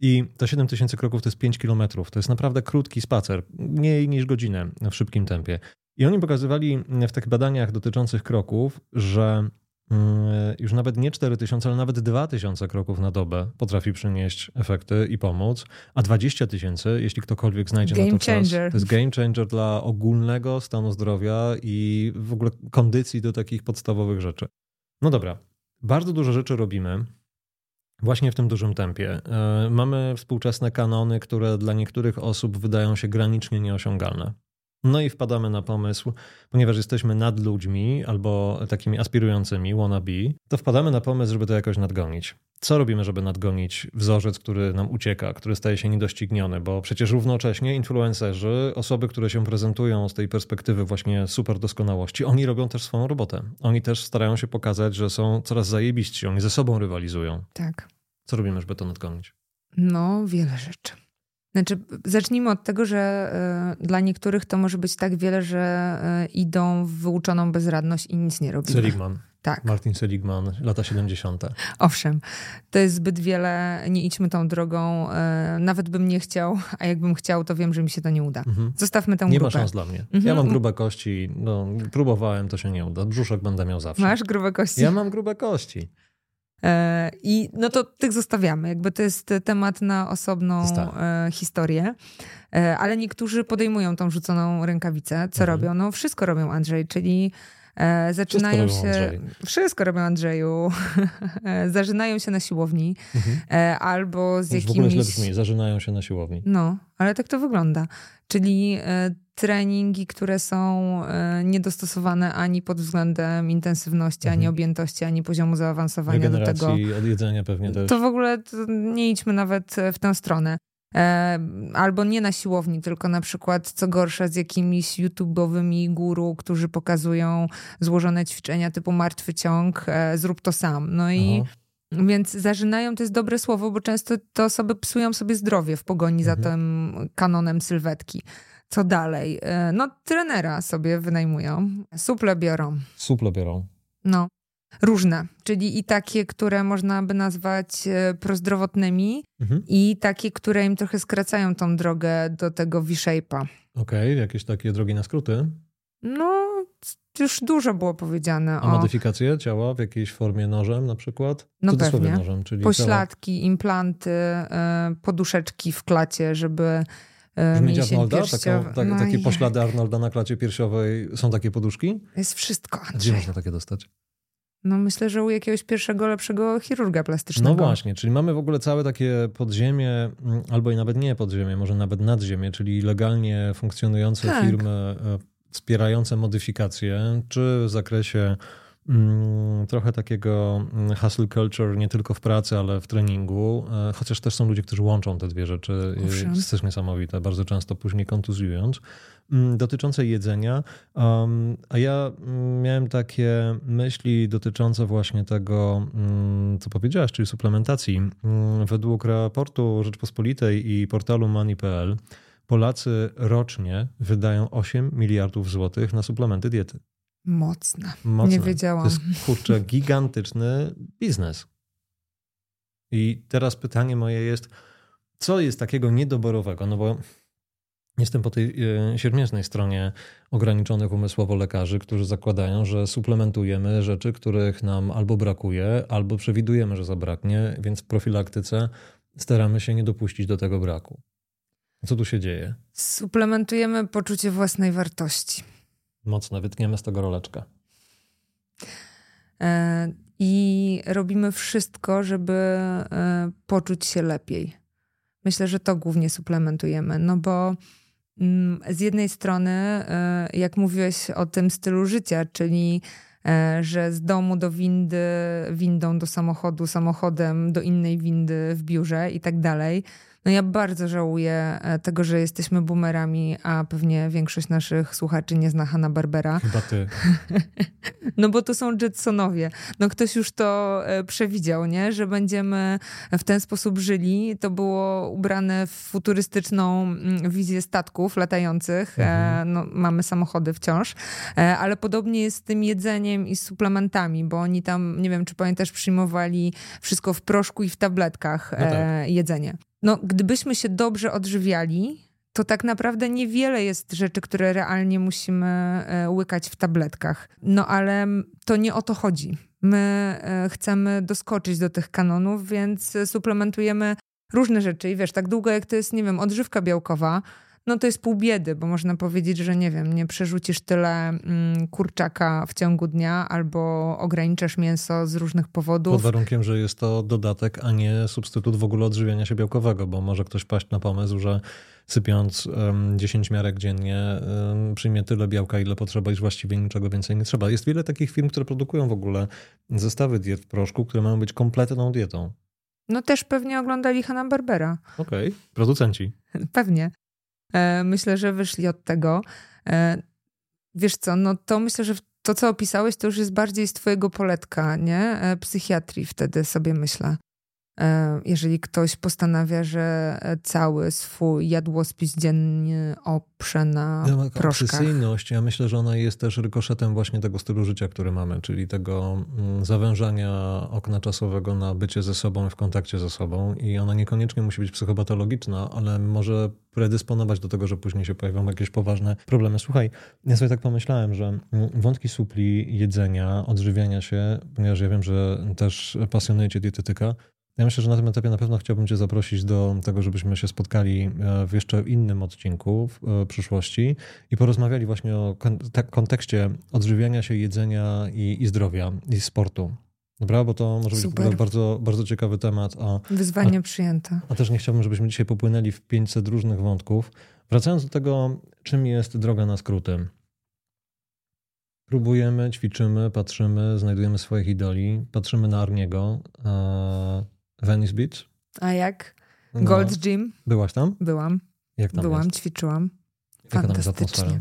I to 7 tysięcy kroków to jest 5 kilometrów. To jest naprawdę krótki spacer, mniej niż godzinę w szybkim tempie. I oni pokazywali w tych badaniach dotyczących kroków, że już nawet nie 4000, ale nawet 2000 kroków na dobę potrafi przynieść efekty i pomóc, a 20 tysięcy, jeśli ktokolwiek znajdzie game na to changer. czas, to jest game changer dla ogólnego stanu zdrowia i w ogóle kondycji do takich podstawowych rzeczy. No dobra, bardzo dużo rzeczy robimy. Właśnie w tym dużym tempie. E, mamy współczesne kanony, które dla niektórych osób wydają się granicznie nieosiągalne. No i wpadamy na pomysł, ponieważ jesteśmy nad ludźmi albo takimi aspirującymi, wannabe, to wpadamy na pomysł, żeby to jakoś nadgonić. Co robimy, żeby nadgonić wzorzec, który nam ucieka, który staje się niedościgniony? Bo przecież równocześnie influencerzy, osoby, które się prezentują z tej perspektywy właśnie super doskonałości, oni robią też swoją robotę. Oni też starają się pokazać, że są coraz zajebiści, oni ze sobą rywalizują. Tak. Co robimy, żeby to nadgonić? No, wiele rzeczy. Znaczy, zacznijmy od tego, że y, dla niektórych to może być tak wiele, że y, idą w wyuczoną bezradność i nic nie robią. Seligman. Tak. Martin Seligman, lata 70. Owszem, to jest zbyt wiele, nie idźmy tą drogą. Y, nawet bym nie chciał, a jakbym chciał, to wiem, że mi się to nie uda. Mhm. Zostawmy tę nie grupę. Nie ma szans dla mnie. Mhm. Ja mam grube kości, no, próbowałem, to się nie uda. Brzuszek będę miał zawsze. Masz grube kości? Ja mam grube kości. E, I no to tych zostawiamy. Jakby to jest temat na osobną e, historię. E, ale niektórzy podejmują tą rzuconą rękawicę. Co mhm. robią? No wszystko robią Andrzej, czyli zaczynają wszystko się. Robią wszystko robią Andrzeju. Zażynają się na siłowni mhm. albo z jakimiś. W ogóle źle brzmi, zażynają się na siłowni. No, ale tak to wygląda. Czyli treningi, które są e, niedostosowane ani pod względem intensywności, mhm. ani objętości, ani poziomu zaawansowania do tego. od jedzenia pewnie też. To w ogóle nie idźmy nawet w tę stronę. E, albo nie na siłowni, tylko na przykład, co gorsza, z jakimiś YouTube'owymi guru, którzy pokazują złożone ćwiczenia typu martwy ciąg, e, zrób to sam. No i Aha. Więc zażynają to jest dobre słowo, bo często te osoby psują sobie zdrowie w pogoni mhm. za tym kanonem sylwetki. Co dalej? E, no, trenera sobie wynajmują. Suple biorą. Suple biorą. No. Różne, czyli i takie, które można by nazwać e, prozdrowotnymi, mhm. i takie, które im trochę skracają tą drogę do tego V-shape'a. Okej, okay, jakieś takie drogi na skróty? No, już dużo było powiedziane. A o... modyfikacje ciała w jakiejś formie nożem na przykład? No pewnie. Nożem, czyli Pośladki, ciała... implanty, e, poduszeczki w klacie, żeby Brzmieć Arnolda? Taką, tak, no takie poślady Arnolda na klacie piersiowej. Są takie poduszki? Jest wszystko, Andrzej. Gdzie można takie dostać? No myślę, że u jakiegoś pierwszego, lepszego chirurga plastycznego. No właśnie, czyli mamy w ogóle całe takie podziemie, mm, albo i nawet nie podziemie, może nawet nadziemie, czyli legalnie funkcjonujące tak. firmy e, wspierające modyfikacje, czy w zakresie trochę takiego mm, hustle culture nie tylko w pracy, ale w treningu, e, chociaż też są ludzie, którzy łączą te dwie rzeczy. Owszem. Jest też niesamowite, bardzo często później kontuzjując. Mm, dotyczące jedzenia, um, a ja miałem takie myśli dotyczące właśnie tego, co powiedziałaś, czyli suplementacji. Według raportu Rzeczpospolitej i portalu money.pl Polacy rocznie wydają 8 miliardów złotych na suplementy diety. Mocne. Mocne. Nie wiedziałam. To jest kurczę gigantyczny biznes. I teraz pytanie moje jest, co jest takiego niedoborowego? No bo jestem po tej e, siermiężnej stronie ograniczonych umysłowo lekarzy, którzy zakładają, że suplementujemy rzeczy, których nam albo brakuje, albo przewidujemy, że zabraknie, więc w profilaktyce staramy się nie dopuścić do tego braku. Co tu się dzieje? Suplementujemy poczucie własnej wartości. Mocno wytniemy z tego roleczkę. E, I robimy wszystko, żeby e, poczuć się lepiej. Myślę, że to głównie suplementujemy, no bo mm, z jednej strony, e, jak mówiłeś o tym stylu życia, czyli że z domu do windy, windą do samochodu, samochodem do innej windy w biurze i tak dalej, no ja bardzo żałuję e, tego, że jesteśmy boomerami, a pewnie większość naszych słuchaczy nie zna Hanna Barbera. Chyba ty. no bo to są Jetsonowie. No ktoś już to e, przewidział, nie? Że będziemy w ten sposób żyli. To było ubrane w futurystyczną mm, wizję statków latających. E, mhm. No, mamy samochody wciąż. Ale podobnie jest z tym jedzeniem i z suplementami, bo oni tam, nie wiem, czy pamiętasz, przyjmowali wszystko w proszku i w tabletkach no tak. jedzenie. No, gdybyśmy się dobrze odżywiali, to tak naprawdę niewiele jest rzeczy, które realnie musimy e, łykać w tabletkach. No ale to nie o to chodzi. My e, chcemy doskoczyć do tych kanonów, więc suplementujemy różne rzeczy. I wiesz, tak długo jak to jest, nie wiem, odżywka białkowa, no to jest pół biedy, bo można powiedzieć, że nie wiem, nie przerzucisz tyle mm, kurczaka w ciągu dnia albo ograniczasz mięso z różnych powodów. Pod warunkiem, że jest to dodatek, a nie substytut w ogóle odżywiania się białkowego, bo może ktoś paść na pomysł, że sypiąc um, 10 miarek dziennie um, przyjmie tyle białka, ile potrzeba i właściwie niczego więcej nie trzeba. Jest wiele takich firm, które produkują w ogóle zestawy diet w proszku, które mają być kompletną dietą. No też pewnie oglądali Hanna Barbera. Okej, okay. producenci. Pewnie. E, myślę, że wyszli od tego. E, wiesz co, no to myślę, że to, co opisałeś, to już jest bardziej z twojego poletka, nie? E, psychiatrii wtedy sobie myślę. E, jeżeli ktoś postanawia, że cały swój jadłospis dziennie oprze na ja, proszkach. Obsesyjność, ja myślę, że ona jest też rykoszetem właśnie tego stylu życia, który mamy, czyli tego mm, zawężania okna czasowego na bycie ze sobą w kontakcie ze sobą i ona niekoniecznie musi być psychopatologiczna, ale może predysponować do tego, że później się pojawią jakieś poważne problemy. Słuchaj, ja sobie tak pomyślałem, że mm, wątki supli, jedzenia, odżywiania się, ponieważ ja wiem, że też pasjonujecie dietetyka, ja myślę, że na tym etapie na pewno chciałbym Cię zaprosić do tego, żebyśmy się spotkali e, w jeszcze innym odcinku w e, przyszłości i porozmawiali właśnie o kontekście odżywiania się, jedzenia i, i zdrowia i sportu. Dobra, bo to może Super. być bardzo, bardzo ciekawy temat. A, Wyzwanie a, przyjęte. A też nie chciałbym, żebyśmy dzisiaj popłynęli w 500 różnych wątków. Wracając do tego, czym jest droga na skróty. Próbujemy, ćwiczymy, patrzymy, znajdujemy swoich idoli, patrzymy na Arniego, Venice Beach. A jak? No. Gold's Gym. Byłaś tam? Byłam. Jak tam Byłam, jest? ćwiczyłam. Fantastycznie.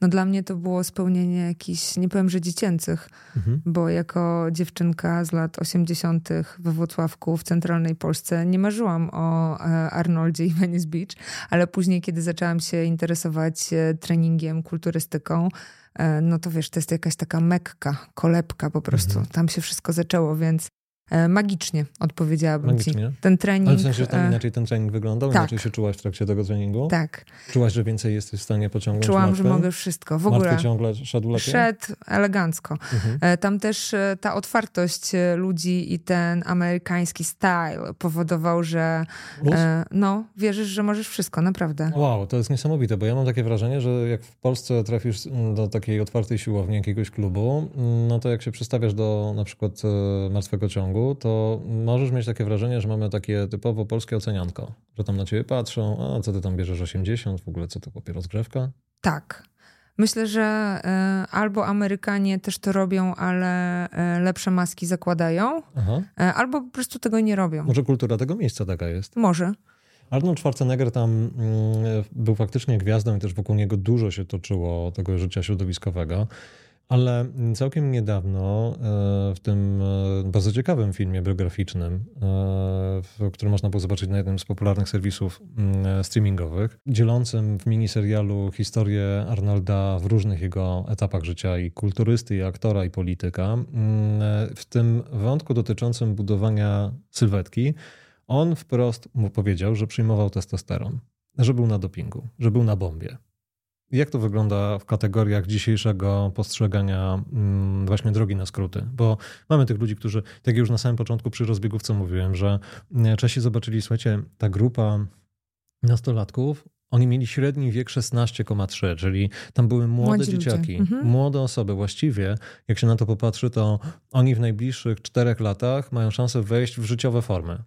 No dla mnie to było spełnienie jakichś, nie powiem, że dziecięcych, mhm. bo jako dziewczynka z lat 80. we Włocławku w centralnej Polsce nie marzyłam o e, Arnoldzie i Venice Beach, ale później, kiedy zaczęłam się interesować e, treningiem, kulturystyką, e, no to wiesz, to jest jakaś taka mekka, kolebka po prostu. Mhm. Tam się wszystko zaczęło, więc magicznie, odpowiedziałabym Magicznie. ci. Ten trening... Ale w sensie, że tam e, inaczej ten trening wyglądał? Tak. Inaczej się czułaś w trakcie tego treningu? Tak. Czułaś, że więcej jesteś w stanie pociągnąć Czułam, martwę? że mogę wszystko. W ogóle. ciągle szedł lepiej? Szedł elegancko. Mhm. E, tam też ta otwartość ludzi i ten amerykański style powodował, że Luz? no, wierzysz, że możesz wszystko, naprawdę. Wow, to jest niesamowite, bo ja mam takie wrażenie, że jak w Polsce trafisz do takiej otwartej siłowni jakiegoś klubu, no to jak się przestawiasz do na przykład martwego ciągu, to możesz mieć takie wrażenie, że mamy takie typowo polskie ocenianko, że tam na ciebie patrzą, a co ty tam bierzesz 80, w ogóle co to kopie rozgrzewka? Tak. Myślę, że y, albo Amerykanie też to robią, ale y, lepsze maski zakładają, y, albo po prostu tego nie robią. Może kultura tego miejsca taka jest? Może. Arnold Schwarzenegger tam mm, był faktycznie gwiazdą i też wokół niego dużo się toczyło tego życia środowiskowego. Ale całkiem niedawno e, w tym e, bardzo ciekawym filmie biograficznym, e, który można było zobaczyć na jednym z popularnych serwisów mm, streamingowych, dzielącym w miniserialu historię Arnolda w różnych jego etapach życia i kulturysty, i aktora, i polityka, mm, w tym wątku dotyczącym budowania sylwetki, on wprost mu powiedział, że przyjmował testosteron, że był na dopingu, że był na bombie. Jak to wygląda w kategoriach dzisiejszego postrzegania mm, właśnie drogi na skróty? Bo mamy tych ludzi, którzy, tak jak już na samym początku przy rozbiegówce mówiłem, że mm, Czesi zobaczyli, słuchajcie, ta grupa nastolatków, oni mieli średni wiek 16,3, czyli tam były młode Młodzi dzieciaki, mhm. młode osoby. Właściwie, jak się na to popatrzy, to oni w najbliższych czterech latach mają szansę wejść w życiowe formy.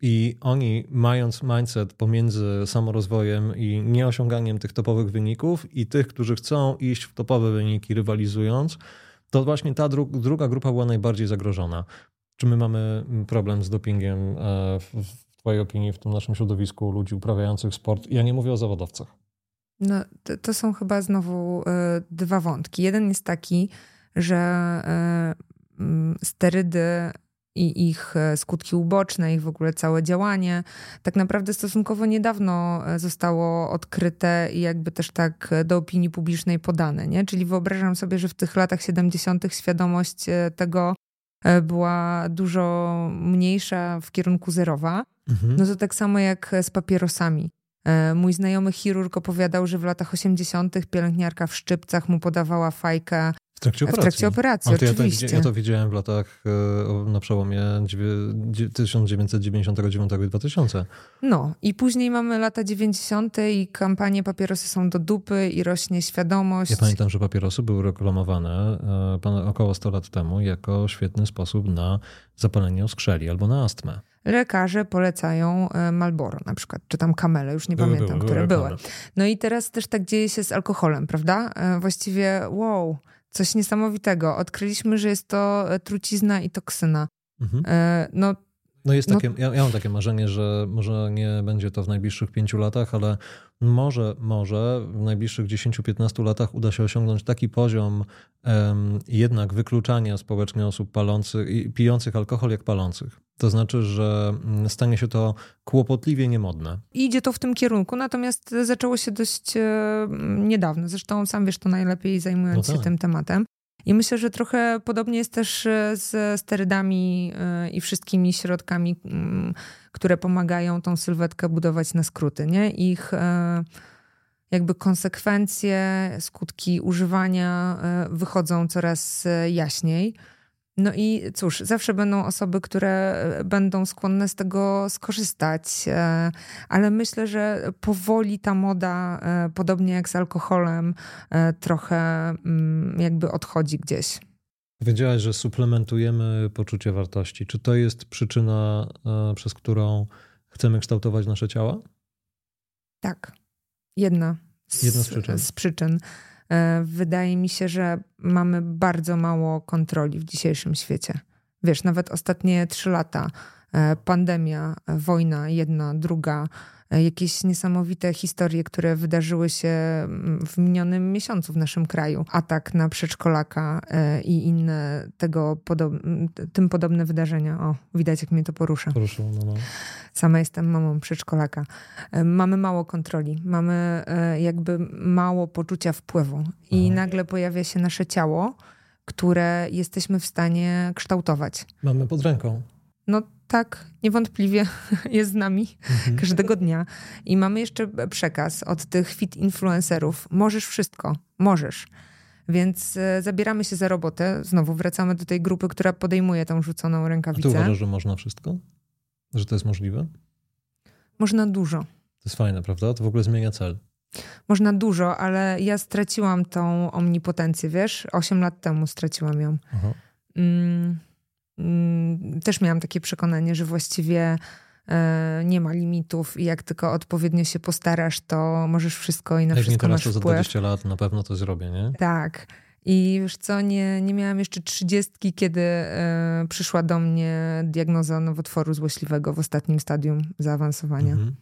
I oni, mając mindset pomiędzy samorozwojem i nieosiąganiem tych topowych wyników, i tych, którzy chcą iść w topowe wyniki, rywalizując, to właśnie ta dru druga grupa była najbardziej zagrożona. Czy my mamy problem z dopingiem e, w, Twojej opinii, w tym naszym środowisku ludzi uprawiających sport? Ja nie mówię o zawodowcach. No, to, to są chyba znowu y, dwa wątki. Jeden jest taki, że y, sterydy i ich e, skutki uboczne, ich w ogóle całe działanie, tak naprawdę stosunkowo niedawno e, zostało odkryte i jakby też tak do opinii publicznej podane. Nie? Czyli wyobrażam sobie, że w tych latach 70. świadomość e, tego była dużo mniejsza w kierunku zerowa. Mhm. No to tak samo jak z papierosami. Mój znajomy chirurg opowiadał, że w latach 80. pielęgniarka w szczypcach mu podawała fajkę W trakcie operacji. W trakcie operacji, Ale to ja, to, oczywiście. ja to widziałem w latach e, na przełomie dziewię- 1999 i 2000. No i później mamy lata 90. i kampanie papierosy są do dupy i rośnie świadomość. Ja pamiętam, że papierosy były reklamowane e, około 100 lat temu jako świetny sposób na zapalenie oskrzeli albo na astmę. Lekarze polecają e, Marlboro na przykład, czy tam Kamele, już nie Były, pamiętam, były, które były były. No i teraz też tak dzieje się z alkoholem, prawda? Właściwie wow, coś niesamowitego. Odkryliśmy, że jest to e, trucizna i toksyna. Mhm. E, No No jest No- takie, ja, ja mam takie marzenie, że może nie będzie to w najbliższych pięciu latach, ale może, może w najbliższych 10-15 latach uda się osiągnąć taki poziom em, jednak wykluczania społecznie osób palących i pijących alkohol jak palących. To znaczy, że mm, stanie się to kłopotliwie niemodne. idzie to w tym kierunku, natomiast zaczęło się dość e, niedawno. Zresztą sam wiesz to najlepiej, zajmując No się tak. tym tematem. I myślę, że trochę podobnie jest też e, z sterydami e, i wszystkimi środkami, mm, które pomagają tą sylwetkę budować na skróty. Nie? Ich e, jakby konsekwencje, skutki używania wychodzą coraz jaśniej. No i cóż, zawsze będą osoby, które e, będą skłonne z tego skorzystać, e, ale myślę, że powoli ta moda, e, podobnie jak z alkoholem, trochę mm, jakby odchodzi gdzieś. Powiedziałaś, że suplementujemy poczucie wartości. Czy to jest przyczyna, przez którą chcemy kształtować nasze ciała? Tak, jedna z, Jedna z przyczyn. z przyczyn. E, Wydaje mi się, że mamy bardzo mało kontroli w dzisiejszym świecie. Wiesz, nawet ostatnie trzy lata, e, pandemia, e, wojna, jedna, druga, jakieś niesamowite historie, które wydarzyły się mm, w minionym miesiącu w naszym kraju. Atak na przedszkolaka e, i inne tego podob- tym podobne wydarzenia. O, widać jak mnie to porusza. Poruszyło, no, no. Sama jestem mamą przedszkolaka. E, Mamy mało kontroli, mamy e, jakby mało poczucia wpływu i Mhm. nagle pojawia się nasze ciało, które jesteśmy w stanie kształtować. Mamy pod ręką. No tak, niewątpliwie jest z nami Mhm. każdego dnia. I mamy jeszcze przekaz od tych fit influencerów. Możesz wszystko, możesz. Więc e, zabieramy się za robotę. Znowu wracamy do tej grupy, która podejmuje tą rzuconą A ty rękawicę. uważasz, że można wszystko? Że to jest możliwe? Można dużo. To jest fajne, prawda? To w ogóle zmienia cel. Można dużo, ale ja straciłam tą omnipotencję, wiesz? Osiem lat temu straciłam ją. Aha. Mm, też miałam takie przekonanie, że właściwie e, nie ma limitów i jak tylko odpowiednio się postarasz, to możesz wszystko i na Jak nie wszystko teraz, masz to za wpływ. 20 lat na pewno to zrobię, nie? Tak. I wiesz co, nie, nie miałam jeszcze trzydziestki, kiedy e, przyszła do mnie diagnoza nowotworu złośliwego w ostatnim stadium zaawansowania. Mhm.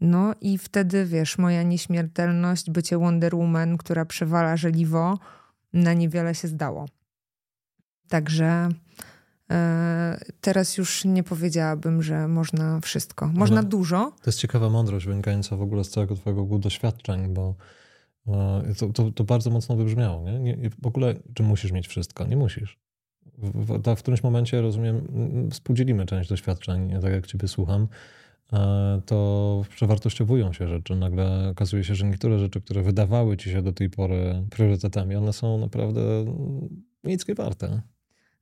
No i wtedy, wiesz, moja nieśmiertelność, bycie Wonder Woman, która przewala żeliwo, na niewiele się zdało. Także teraz już nie powiedziałabym, że można wszystko. Można Ale- dużo. To jest ciekawa mądrość wynikająca w ogóle z całego twojego doświadczeń, bo e, to, to, to bardzo mocno wybrzmiało. Nie? Nie, w ogóle, czy musisz mieć wszystko? Nie musisz. W, w, w którymś momencie, rozumiem, współdzielimy część doświadczeń, tak jak ciebie słucham, e, to przewartościowują się rzeczy. Nagle okazuje się, że niektóre rzeczy, które wydawały ci się do tej pory priorytetami, one są naprawdę mm, nickie warte.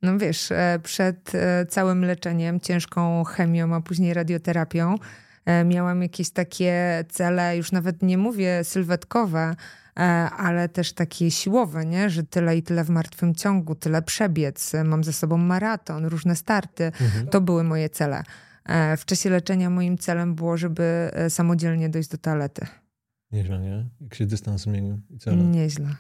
No wiesz, e, przed e, całym leczeniem, ciężką chemią, a później radioterapią, e, miałam jakieś takie cele, już nawet nie mówię sylwetkowe, ale też takie siłowe, nie? że tyle i tyle w martwym ciągu, tyle przebiec, mam ze sobą maraton, różne starty. Mhm. To były moje cele. W czasie leczenia moim celem było, żeby samodzielnie dojść do toalety. Nieźle, nie? Jak się dystans zmienił i cele. Nieźle.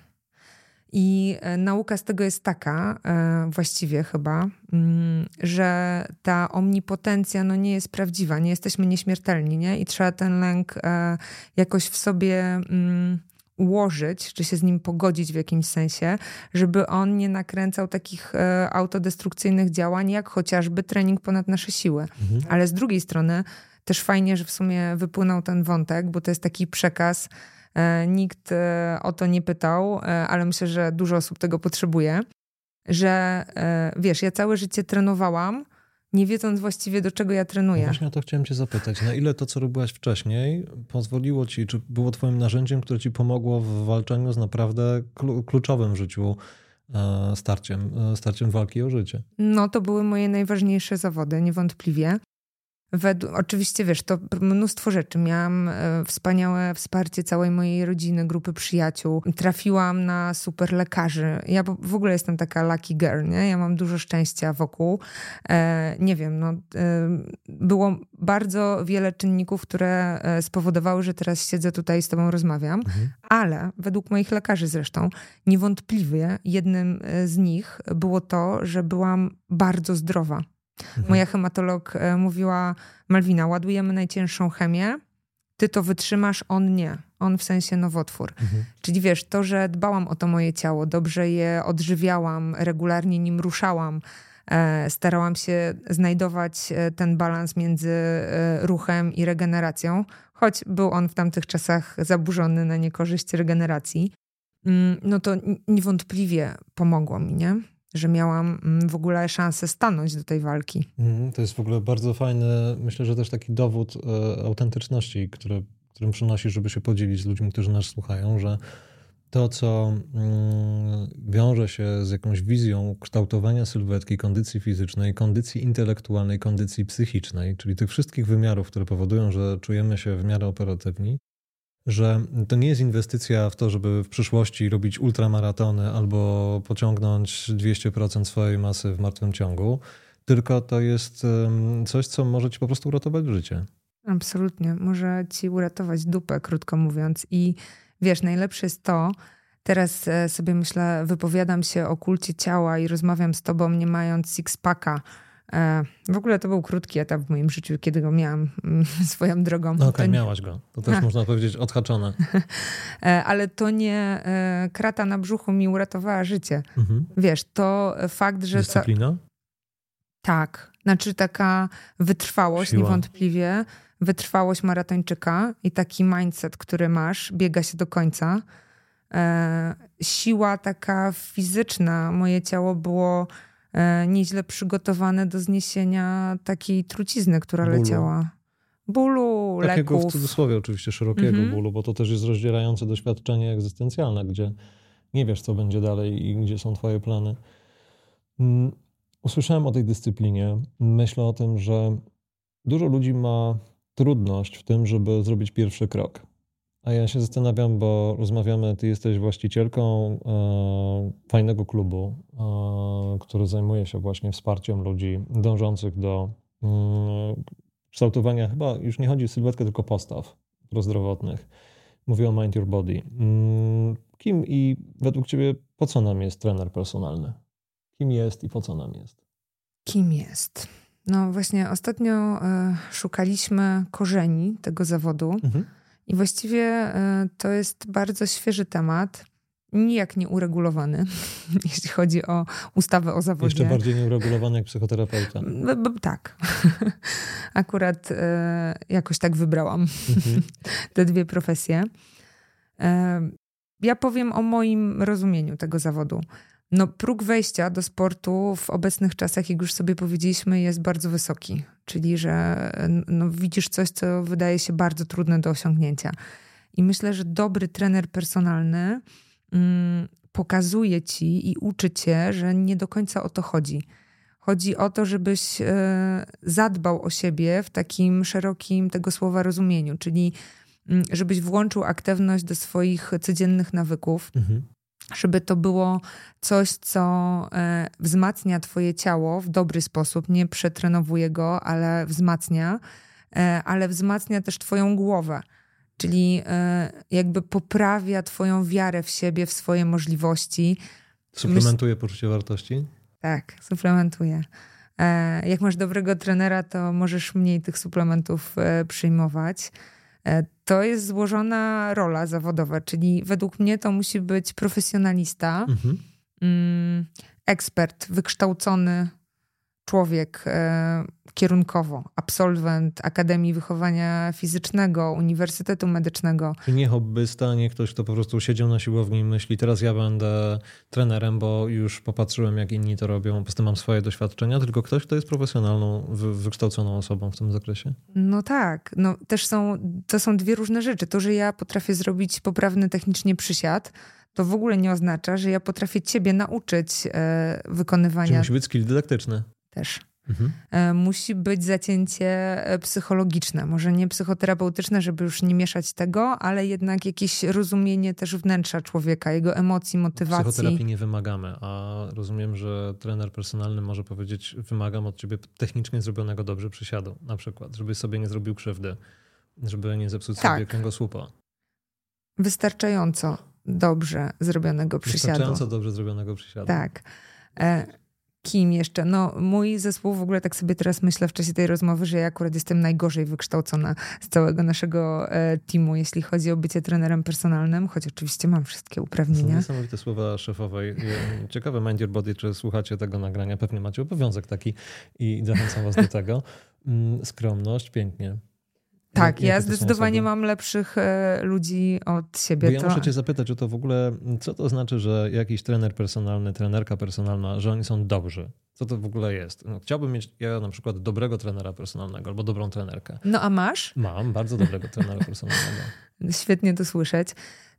I e, nauka z tego jest taka, e, właściwie chyba, mm, że ta omnipotencja no, nie jest prawdziwa, nie jesteśmy nieśmiertelni, nie? I trzeba ten lęk e, jakoś w sobie mm, ułożyć, czy się z nim pogodzić w jakimś sensie, żeby on nie nakręcał takich autodestrukcyjnych działań, jak chociażby trening ponad nasze siły. Mhm. Ale z drugiej strony też fajnie, że w sumie wypłynął ten wątek, bo to jest taki przekaz. E, Nikt e, o to nie pytał, e, ale myślę, że dużo osób tego potrzebuje. Że wiesz, ja całe życie trenowałam, nie wiedząc właściwie do czego ja No trenuję. właśnie o to chciałem cię zapytać. Na ile to, co robiłaś wcześniej, pozwoliło ci, czy było twoim narzędziem, które ci pomogło w walczeniu z naprawdę klu- kluczowym w życiu starciem, starciem walki o życie. No to były moje najważniejsze zawody, niewątpliwie. Według, oczywiście, wiesz, to mnóstwo rzeczy. Miałam e, wspaniałe wsparcie całej mojej rodziny, grupy przyjaciół. Trafiłam na super lekarzy. Ja w ogóle jestem taka lucky girl, nie? Ja mam dużo szczęścia wokół. E, nie wiem, no, e, było bardzo wiele czynników, które spowodowały, że teraz siedzę tutaj i z tobą rozmawiam, mhm. ale według moich lekarzy zresztą, niewątpliwie jednym z nich było to, że byłam bardzo zdrowa. Mhm. Moja hematolog e, mówiła: Malwina, ładujemy najcięższą chemię, ty to wytrzymasz, on nie. On w sensie nowotwór. Mhm. Czyli wiesz, to, że dbałam o to moje ciało, dobrze je odżywiałam, regularnie nim ruszałam, e, starałam się znajdować e, ten balans między ruchem i regeneracją, choć był on w tamtych czasach zaburzony na niekorzyść regeneracji, mm, no to niewątpliwie pomogło mi, nie? Że miałam mm, w ogóle szansę stanąć do tej walki. Mm, to jest w ogóle bardzo fajny, myślę, że też taki dowód e, autentyczności, który, którym przynosisz, żeby się podzielić z ludźmi, którzy nas słuchają, że to, co mm, wiąże się z jakąś wizją kształtowania sylwetki, kondycji fizycznej, kondycji intelektualnej, kondycji psychicznej, czyli tych wszystkich wymiarów, które powodują, że czujemy się w miarę operatywni, że to nie jest inwestycja w to, żeby w przyszłości robić ultramaratony albo pociągnąć 200% swojej masy w martwym ciągu, tylko to jest coś, co może ci po prostu uratować życie. Absolutnie. Może ci uratować dupę, krótko mówiąc. I wiesz, najlepsze jest to, teraz e, sobie myślę, wypowiadam się o kulcie ciała i rozmawiam z tobą, nie mając six-packa w ogóle to był krótki etap w moim życiu, kiedy go miałam mm, swoją drogą. No okej, okay, miałaś go. To też A. można powiedzieć odhaczone. E, ale to nie e, krata na brzuchu mi uratowała życie. Mhm. Wiesz, to fakt, że... Dyscyplina? Tak. Znaczy taka wytrwałość Siła. niewątpliwie. Wytrwałość maratończyka i taki mindset, który masz, biega się do końca. Siła taka fizyczna. Moje ciało było E, nieźle przygotowane do zniesienia takiej trucizny, która bólu. leciała. Bólu, Takiego leków. w cudzysłowie oczywiście szerokiego mhm. bólu, bo to też jest rozdzierające doświadczenie egzystencjalne, gdzie nie wiesz, co będzie dalej i gdzie są twoje plany. Mm, usłyszałem o tej dyscyplinie. Myślę o tym, że dużo ludzi ma trudność w tym, żeby zrobić pierwszy krok. A ja się zastanawiam, bo rozmawiamy, ty jesteś właścicielką e, fajnego klubu, e, który zajmuje się właśnie wsparciem ludzi dążących do e, kształtowania, chyba już nie chodzi o sylwetkę, tylko postaw prozdrowotnych. Mówię o Mind Your Body. Mm, kim i według ciebie po co nam jest trener personalny? Kim jest i po co nam jest? Kim jest? No właśnie ostatnio e, szukaliśmy korzeni tego zawodu. Mhm i właściwie e, to jest bardzo świeży temat, nijak nie uregulowany, jeśli chodzi o ustawę o zawodzie. Jeszcze bardziej nieuregulowany jak psychoterapeuta. Tak. Akurat e, jakoś tak wybrałam mhm. te dwie profesje. E, ja powiem o moim rozumieniu tego zawodu. No, próg wejścia do sportu w obecnych czasach, jak już sobie powiedzieliśmy, jest bardzo wysoki. Czyli, że no, widzisz coś, co wydaje się bardzo trudne do osiągnięcia. I myślę, że dobry trener personalny mm, pokazuje ci i uczy cię, że nie do końca o to chodzi. Chodzi o to, żebyś e, zadbał o siebie w takim szerokim tego słowa rozumieniu, czyli mm, żebyś włączył aktywność do swoich codziennych nawyków. Mhm żeby to było coś, co e, wzmacnia Twoje ciało w dobry sposób, nie przetrenowuje go, ale wzmacnia, e, ale wzmacnia też Twoją głowę. Czyli e, jakby poprawia Twoją wiarę w siebie, w swoje możliwości. Suplementuje poczucie wartości? Tak, suplementuje. Jak masz dobrego trenera, to możesz mniej tych suplementów przyjmować. To jest złożona rola zawodowa, czyli według mnie to musi być profesjonalista, mhm. Mm, ekspert, wykształcony człowiek e, kierunkowo, absolwent Akademii Wychowania Fizycznego, Uniwersytetu Medycznego. Nie hobbysta, nie ktoś, kto po prostu siedział na siłowni i myśli, teraz ja będę trenerem, bo już popatrzyłem, jak inni to robią, po prostu mam swoje doświadczenia, tylko ktoś, kto jest profesjonalną, wykształconą osobą w tym zakresie. No tak, no też są, to są dwie różne rzeczy. To, że ja potrafię zrobić poprawny technicznie przysiad, to w ogóle nie oznacza, że ja potrafię ciebie nauczyć e, wykonywania. Czyli musi być skill dydaktyczny. Też. Mhm. E, musi być zacięcie e, psychologiczne, może nie psychoterapeutyczne, żeby już nie mieszać tego, ale jednak jakieś rozumienie też wnętrza człowieka, jego emocji, motywacji. Psychoterapii nie wymagamy, a rozumiem, że trener personalny może powiedzieć, wymagam od ciebie technicznie zrobionego dobrze przysiadu, na przykład, żeby sobie nie zrobił krzywdy, żeby nie zepsuć tak. sobie kręgosłupa. Wystarczająco dobrze zrobionego przysiadu. Wystarczająco dobrze zrobionego przysiadu. Tak. E, kim jeszcze? No, mój zespół w ogóle tak sobie teraz myślę w czasie tej rozmowy, że ja akurat jestem najgorzej wykształcona z całego naszego e, teamu, jeśli chodzi o bycie trenerem personalnym, choć oczywiście mam wszystkie uprawnienia. Niesamowite słowa szefowej. Ciekawe, Mind Your Body, czy słuchacie tego nagrania, pewnie macie obowiązek taki i zachęcam was do tego. Mm, skromność, pięknie. Tak, ja zdecydowanie mam lepszych e, ludzi od siebie. Bo ja to... muszę cię zapytać, czy to w ogóle, co to znaczy, że jakiś trener personalny, trenerka personalna, że oni są dobrzy? Co to w ogóle jest? No, chciałbym mieć ja na przykład dobrego trenera personalnego albo dobrą trenerkę. No a masz? Mam, bardzo dobrego trenera personalnego. Świetnie to słyszeć.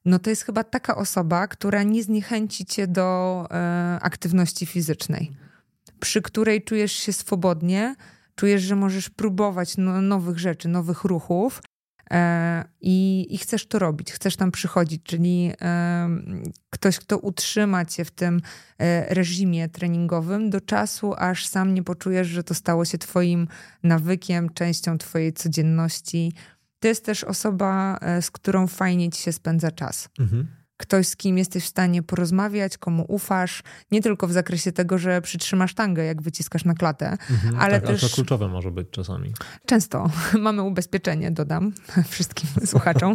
No to jest chyba taka osoba, która nie zniechęci cię do e, aktywności fizycznej, przy której czujesz się swobodnie, czujesz, że możesz próbować no, nowych rzeczy, nowych ruchów e, i, i, chcesz to robić, chcesz tam przychodzić, czyli e, ktoś, kto utrzyma cię w tym e, reżimie treningowym do czasu, aż sam nie poczujesz, że to stało się twoim nawykiem, częścią twojej codzienności. To jest też osoba, e, z którą fajnie ci się spędza czas. Mhm ktoś, z kim jesteś w stanie porozmawiać, komu ufasz, nie tylko w zakresie tego, że przytrzymasz tangę, jak wyciskasz na klatę, mhm, ale tak, też... A to kluczowe może być czasami. Często. Mamy ubezpieczenie, dodam wszystkim słuchaczom.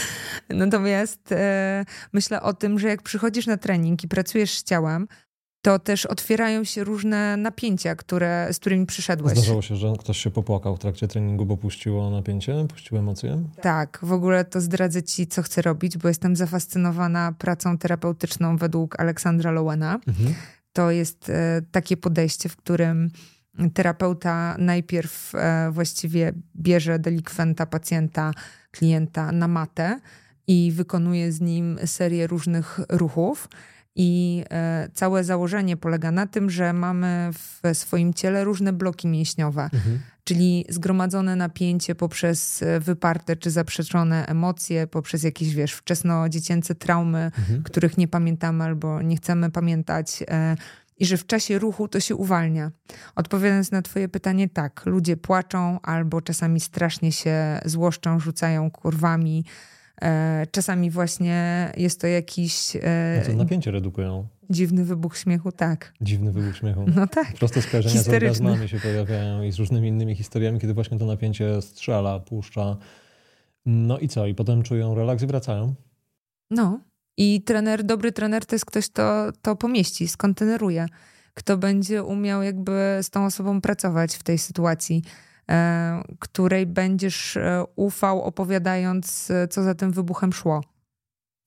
Natomiast e, myślę o tym, że jak przychodzisz na trening i pracujesz z ciałem, to też otwierają się różne napięcia, które, z którymi przyszedłeś. Zdarzało się, że ktoś się popłakał w trakcie treningu, bo puściło napięcie, puściło emocje? Tak, w ogóle to zdradzę ci, co chcę robić, bo jestem zafascynowana pracą terapeutyczną według Aleksandra Lowena. Mhm. To jest e, takie podejście, w którym terapeuta najpierw e, właściwie bierze delikwenta, pacjenta, klienta na matę i wykonuje z nim serię różnych ruchów i e, całe założenie polega na tym, że mamy w swoim ciele różne bloki mięśniowe, mhm. czyli zgromadzone napięcie poprzez e, wyparte czy zaprzeczone emocje, poprzez jakieś, wiesz, wczesno-dziecięce traumy, mhm. których nie pamiętamy albo nie chcemy pamiętać. E, I że w czasie ruchu to się uwalnia. Odpowiadając na Twoje pytanie, tak, ludzie płaczą albo czasami strasznie się złoszczą, rzucają kurwami, czasami właśnie jest to jakiś. E, no to napięcie redukują. Dziwny wybuch śmiechu, tak. Dziwny wybuch śmiechu. No tak. Proste skojarzenia z orgazmami się pojawiają i z różnymi innymi historiami, kiedy właśnie to napięcie strzela, puszcza. No i co? I potem czują relaks i wracają? No. I trener, dobry trener to jest ktoś, kto to pomieści, skonteneruje. Kto będzie umiał jakby z tą osobą pracować w tej sytuacji E, której będziesz e, ufał, opowiadając, e, co za tym wybuchem szło.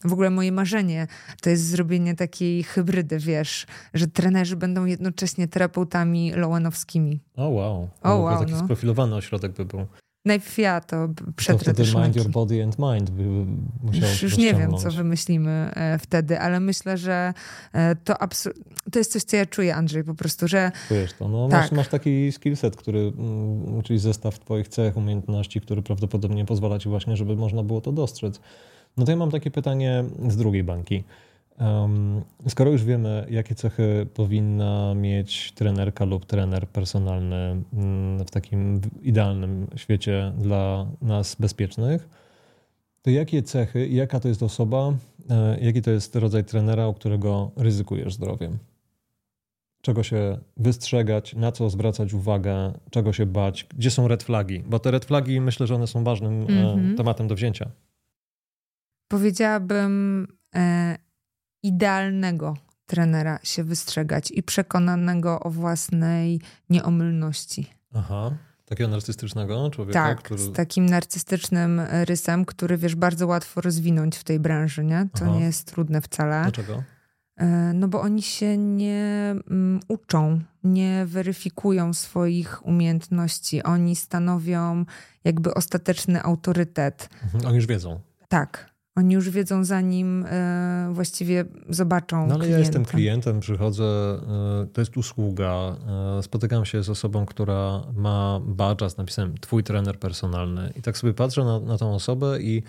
W ogóle moje marzenie to jest zrobienie takiej hybrydy, wiesz, że trenerzy będą jednocześnie terapeutami lowenowskimi. O wow. O, wow taki no. sprofilowany ośrodek by był. Najpierw ja to mind your body and mind Już, już nie wiem, co wymyślimy e, wtedy, ale myślę, że e, to, to jest coś, co ja czuję, Andrzej, po prostu, że... Czujesz to. No, tak. masz, masz taki skillset, który, mm, czyli zestaw twoich cech, umiejętności, który prawdopodobnie pozwala ci właśnie, żeby można było to dostrzec. No to ja mam takie pytanie z drugiej banki. Skoro już wiemy, jakie cechy powinna mieć trenerka lub trener personalny mm, w takim idealnym świecie dla nas bezpiecznych, to jakie cechy i jaka to jest osoba, e, jaki to jest rodzaj trenera, u którego ryzykujesz zdrowiem? Czego się wystrzegać, na co zwracać uwagę, czego się bać, gdzie są red flagi? Bo te red flagi myślę, że one są ważnym mm -hmm. tematem do wzięcia. Powiedziałabym, e, idealnego trenera się wystrzegać i przekonanego o własnej nieomylności. Aha. Takiego narcystycznego człowieka? Tak, który... z takim narcystycznym rysem, który wiesz, bardzo łatwo rozwinąć w tej branży, nie? To Aha. nie jest trudne wcale. Dlaczego? E, no bo oni się nie um, uczą, nie weryfikują swoich umiejętności. Oni stanowią jakby ostateczny autorytet. Mhm, oni już wiedzą. Tak. Oni już wiedzą, zanim e, właściwie zobaczą. No ale klienta. ja jestem klientem, przychodzę, e, to jest usługa. E, spotykam się z osobą, która ma badża z napisem Twój trener personalny. I tak sobie patrzę na, na tą osobę i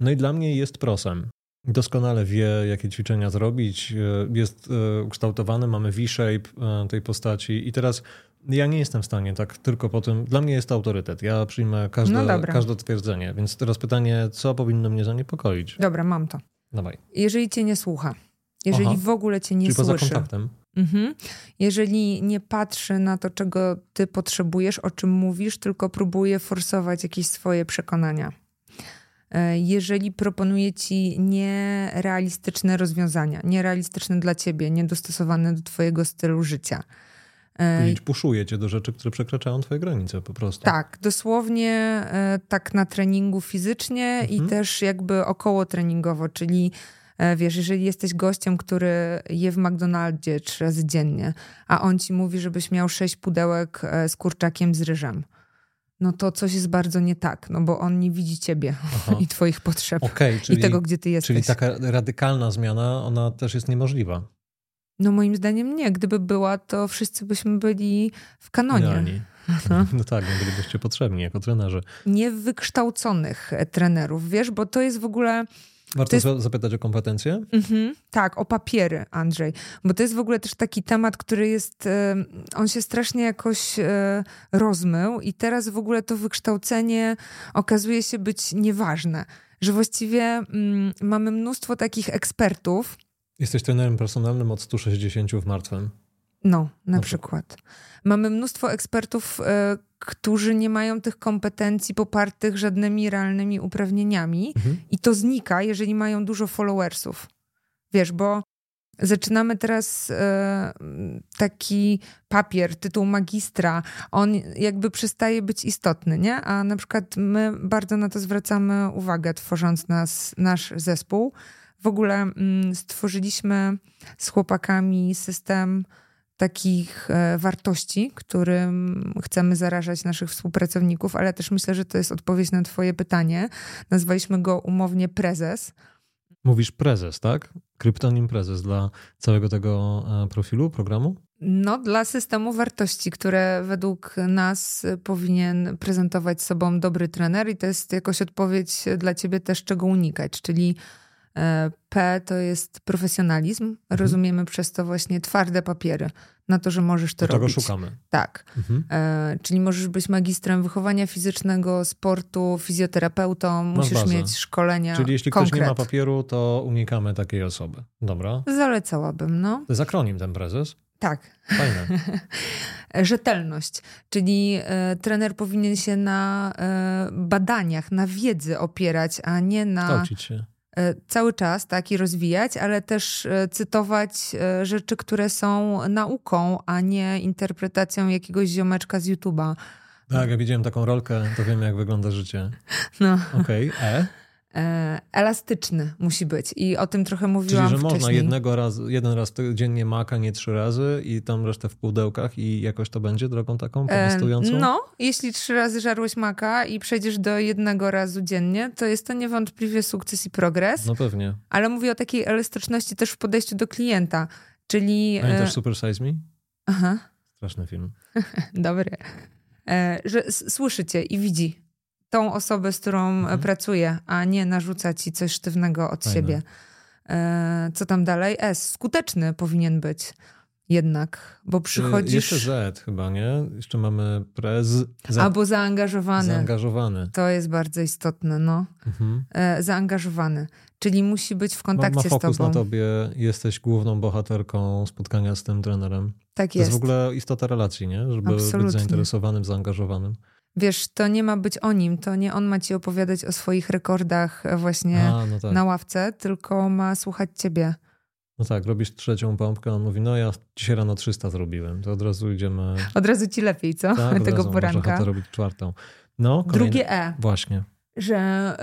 no i dla mnie jest prosem. Doskonale wie, jakie ćwiczenia zrobić. Jest ukształtowany, mamy V-shape tej postaci. I teraz ja nie jestem w stanie tak tylko po tym. Dla mnie jest to autorytet. Ja przyjmę każde, No każde twierdzenie. Więc teraz pytanie, co powinno mnie zaniepokoić? Dobra, mam to. Dawaj. Jeżeli cię nie słucha, jeżeli Aha. w ogóle cię nie Czyli poza słyszy, kontaktem. mhm. jeżeli nie patrzy na to, czego ty potrzebujesz, o czym mówisz, tylko próbuje forsować jakieś swoje przekonania. E, Jeżeli proponuje ci nierealistyczne rozwiązania, nierealistyczne dla ciebie, niedostosowane do twojego stylu życia. E, Powiedzieć, puszuje cię do rzeczy, które przekraczają twoje granice po prostu. Tak, dosłownie e, tak na treningu fizycznie i Mhm. też jakby około treningowo, czyli e, wiesz, jeżeli jesteś gościem, który je w McDonaldzie trzy razy dziennie, a on ci mówi, żebyś miał sześć pudełek e, z kurczakiem z ryżem, no to coś jest bardzo nie tak, no bo on nie widzi ciebie Aha. i twoich potrzeb i czyli, tego, gdzie ty jesteś. czyli taka radykalna zmiana, ona też jest niemożliwa. No moim zdaniem nie. Gdyby była, to wszyscy byśmy byli w kanonie. Idealnie. Aha. No tak, no bylibyście potrzebni jako trenerzy. Niewykształconych e, trenerów, wiesz, bo to jest w ogóle... Warto jest- za- zapytać o kompetencje? Mhm, tak, o papiery, Andrzej. Bo to jest w ogóle też taki temat, który jest, e, on się strasznie jakoś e, rozmył i teraz w ogóle to wykształcenie okazuje się być nieważne. Że właściwie mm, mamy mnóstwo takich ekspertów, Jesteś trenerem personalnym od 160 w martwym. no, na No to- przykład. Mamy mnóstwo ekspertów, e, którzy nie mają tych kompetencji popartych żadnymi realnymi uprawnieniami. Mhm. I to znika, jeżeli mają dużo followersów. Wiesz, bo zaczynamy teraz e, taki papier, tytuł magistra, on jakby przestaje być istotny, nie? A na przykład my bardzo na to zwracamy uwagę, tworząc nas, nasz zespół. W ogóle mm, stworzyliśmy z chłopakami system takich e, wartości, którym chcemy zarażać naszych współpracowników, ale też myślę, że to jest odpowiedź na Twoje pytanie. Nazwaliśmy go umownie prezes. Mówisz prezes, tak? Kryptonim prezes dla całego tego e, profilu, programu? No, dla systemu wartości, które według nas powinien prezentować sobą dobry trener, i to jest jakoś odpowiedź dla ciebie też, czego unikać. Czyli P to jest profesjonalizm. Mhm. Rozumiemy przez to właśnie twarde papiery na to, że możesz to czego robić. szukamy? Tak. Mhm. E, czyli możesz być magistrem wychowania fizycznego, sportu, fizjoterapeutą, musisz bazę. mieć szkolenia. Czyli jeśli konkret. ktoś nie ma papieru, to unikamy takiej osoby. Dobra. Zalecałabym, no. To jest akronim ten prezes. Tak. Fajne. Rzetelność, czyli e, trener powinien się na e, badaniach, na wiedzy opierać, a nie na Kształcić się. E, cały czas tak i rozwijać, ale też e, cytować e, rzeczy, które są nauką, a nie interpretacją jakiegoś ziomeczka z YouTube'a. Tak, ja widziałem taką rolkę, to wiem jak wygląda życie. No. Okej, E. E, elastyczny musi być i o tym trochę mówiłam Czyli, że wcześniej. można jednego razu, jeden raz dziennie maka, nie trzy razy i tam resztę w pudełkach i jakoś to będzie drogą taką E, potestującą? No, jeśli trzy razy żarłeś maka i przejdziesz do jednego razu dziennie, to jest to niewątpliwie sukces i progres. No pewnie. Ale mówię o takiej elastyczności też w podejściu do klienta. Czyli. Pamiętasz E, Super Size Me? aha, Straszny film. dobry. E, że s- słyszy cię i widzi tą osobę, z którą Mhm. e, pracuje, a nie narzuca ci coś sztywnego od Fajne. siebie. E, co tam dalej? S. Skuteczny powinien być jednak, bo przychodzisz. Jeszcze Z chyba, nie? Jeszcze mamy prez. Z. Albo zaangażowany. Zaangażowany. To jest bardzo istotne, no. Mhm. E, zaangażowany. Czyli musi być w Ma, kontakcie ma z fokus tobą. na tobie, jesteś główną bohaterką spotkania z tym trenerem. Tak To jest jest. w ogóle istota relacji, nie? Żeby Absolutnie. być zainteresowanym, zaangażowanym. Wiesz, to nie ma być o nim, to nie on ma ci opowiadać o swoich rekordach e, właśnie A, no tak. na ławce, tylko ma słuchać ciebie. No tak, robisz trzecią pompkę, on mówi, no ja dzisiaj rano 300 zrobiłem, to od razu idziemy... Od razu ci lepiej, co? Tak, od Tego razu masz poranka. ochotę robić czwartą. No, kolejne... Drugie E, Właśnie. że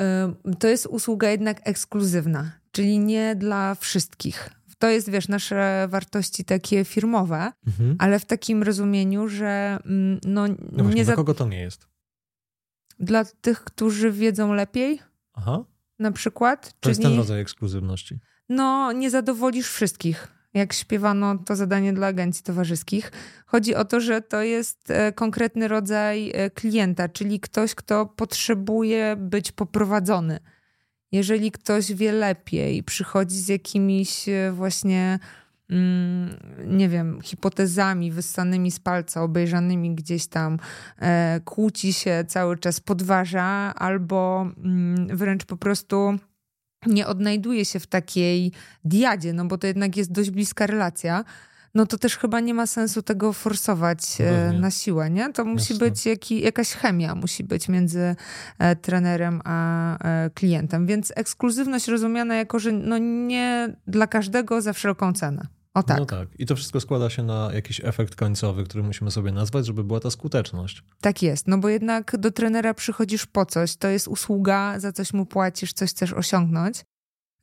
y, to jest usługa jednak ekskluzywna, czyli nie dla wszystkich. To jest, wiesz, nasze wartości takie firmowe, Mhm. ale w takim rozumieniu, że mm, no, No właśnie, nie dla za... kogo to nie jest? dla tych, którzy wiedzą lepiej, Aha. na przykład. To czyli, jest ten rodzaj ekskluzywności. No, nie zadowolisz wszystkich. Jak śpiewano to zadanie dla agencji towarzyskich. Chodzi o to, że to jest e, konkretny rodzaj e, klienta, czyli ktoś, kto potrzebuje być poprowadzony. Jeżeli ktoś wie lepiej, przychodzi z jakimiś e, właśnie Mm, nie wiem, hipotezami wyssanymi z palca, obejrzanymi gdzieś tam, e, kłóci się cały czas, podważa, albo mm, wręcz po prostu nie odnajduje się w takiej diadzie, no bo to jednak jest dość bliska relacja, no to też chyba nie ma sensu tego forsować e, na siłę, nie? To musi Jasne. być jaki, jakaś chemia, musi być między e, trenerem a e, klientem. Więc ekskluzywność rozumiana jako, że no nie dla każdego za wszelką cenę. O tak. No tak. I to wszystko składa się na jakiś efekt końcowy, który musimy sobie nazwać, żeby była ta skuteczność. Tak jest, no bo jednak do trenera przychodzisz po coś, to jest usługa, za coś mu płacisz, coś chcesz osiągnąć.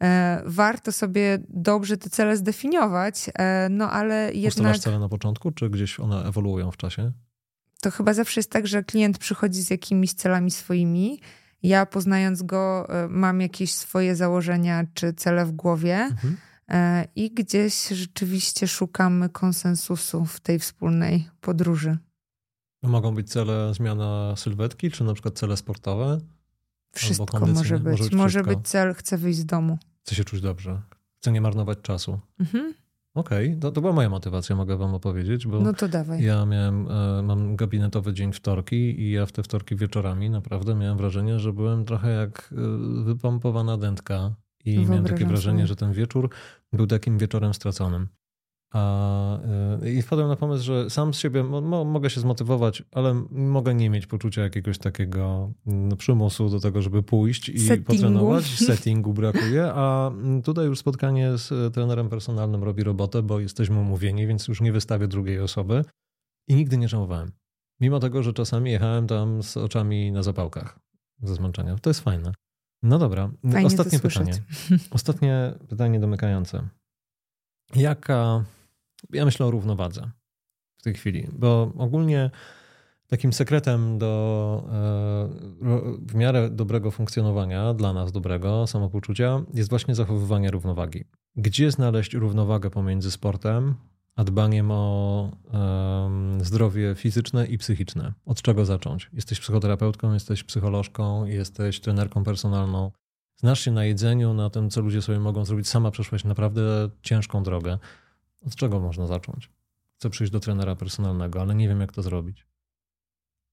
E, warto sobie dobrze te cele zdefiniować, e, no ale jednak... Ustalasz cele na początku, czy gdzieś one ewoluują w czasie? To chyba zawsze jest tak, że klient przychodzi z jakimiś celami swoimi, ja poznając go e, mam jakieś swoje założenia czy cele w głowie, mhm i gdzieś rzeczywiście szukamy konsensusu w tej wspólnej podróży. Mogą być cele zmiana sylwetki, czy na przykład cele sportowe? Wszystko może być. Może być, może być cel, chcę wyjść z domu. Chcę się czuć dobrze. Chcę nie marnować czasu. Mhm. Okej, okay. to, to była moja motywacja, mogę wam opowiedzieć, bo no to dawaj. ja miałem, e, mam gabinetowy dzień wtorki i ja w te wtorki wieczorami naprawdę miałem wrażenie, że byłem trochę jak e, wypompowana dętka i miałem takie wrażenie, sobie. że ten wieczór był takim wieczorem straconym. A, y, I wpadłem na pomysł, że sam z siebie mo, mogę się zmotywować, ale mogę nie mieć poczucia jakiegoś takiego no, przymusu do tego, żeby pójść i Settingu. potrenować. Settingu brakuje, a tutaj już spotkanie z trenerem personalnym robi robotę, bo jesteśmy umówieni, więc już nie wystawię drugiej osoby i nigdy nie żałowałem. Mimo tego, że czasami jechałem tam z oczami na zapałkach ze zmęczenia. To jest fajne. No dobra, Fajnie ostatnie pytanie. Ostatnie pytanie domykające. Jaka, ja myślę o równowadze w tej chwili, bo ogólnie takim sekretem do e, w miarę dobrego funkcjonowania, dla nas dobrego samopoczucia, jest właśnie zachowywanie równowagi. Gdzie znaleźć równowagę pomiędzy sportem, a dbaniem o zdrowie fizyczne i psychiczne. Od czego zacząć? Jesteś psychoterapeutką, jesteś psycholożką, jesteś trenerką personalną. Znasz się na jedzeniu, na tym, co ludzie sobie mogą zrobić. Sama przeszłaś naprawdę ciężką drogę. Od czego można zacząć? Chcę przyjść do trenera personalnego, ale nie wiem, jak to zrobić.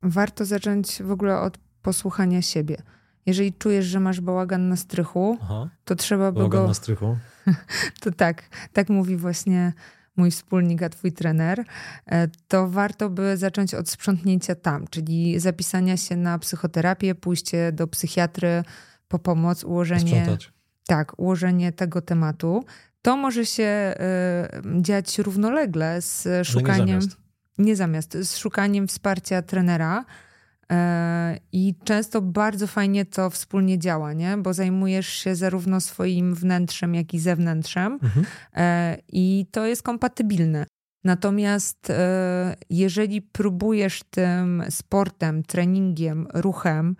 Warto zacząć w ogóle od posłuchania siebie. Jeżeli czujesz, że masz bałagan na strychu, Aha. to trzeba by bałagan go... na strychu? to tak, tak mówi właśnie mój wspólnik, a twój trener, e, to warto by zacząć od sprzątnięcia tam, czyli zapisania się na psychoterapię, pójście do psychiatry po pomoc, ułożenie. Sprzątać. Tak, ułożenie tego tematu. To może się y, dziać równolegle z szukaniem. Nie zamiast. nie zamiast, z szukaniem wsparcia trenera E, I często bardzo fajnie to wspólnie działa, nie? bo zajmujesz się zarówno swoim wnętrzem, jak i zewnętrzem, mhm. E, i to jest kompatybilne. Natomiast e, jeżeli próbujesz tym sportem, treningiem, ruchem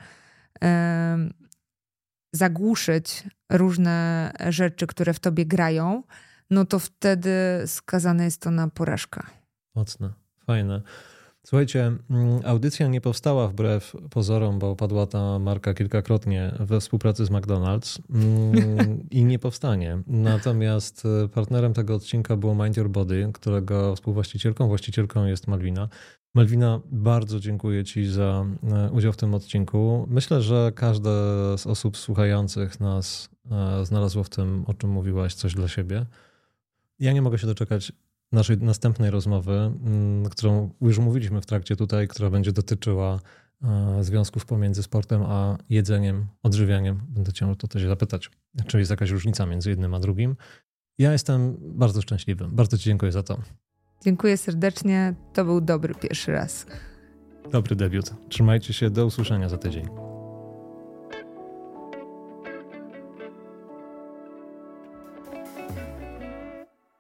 zagłuszyć różne rzeczy, które w tobie grają, no to wtedy skazane jest to na porażkę. Mocne, fajne. Słuchajcie, mm, audycja nie powstała wbrew pozorom, bo padła ta marka kilkakrotnie we współpracy z McDonald's mm, i nie powstanie. Natomiast e, partnerem tego odcinka było Mind Your Body, którego współwłaścicielką, właścicielką jest Malwina. Malwina, bardzo dziękuję Ci za e, udział w tym odcinku. Myślę, że każda z osób słuchających nas e, znalazło w tym, o czym mówiłaś, coś dla siebie. Ja nie mogę się doczekać naszej następnej rozmowy, mm, którą już mówiliśmy w trakcie tutaj, która będzie dotyczyła e, związków pomiędzy sportem a jedzeniem, odżywianiem. Będę cię o to też zapytać, czy jest jakaś różnica między jednym a drugim. Ja jestem bardzo szczęśliwy. Bardzo Ci dziękuję za to. Dziękuję serdecznie. To był dobry pierwszy raz. Dobry debiut. Trzymajcie się. Do usłyszenia za tydzień.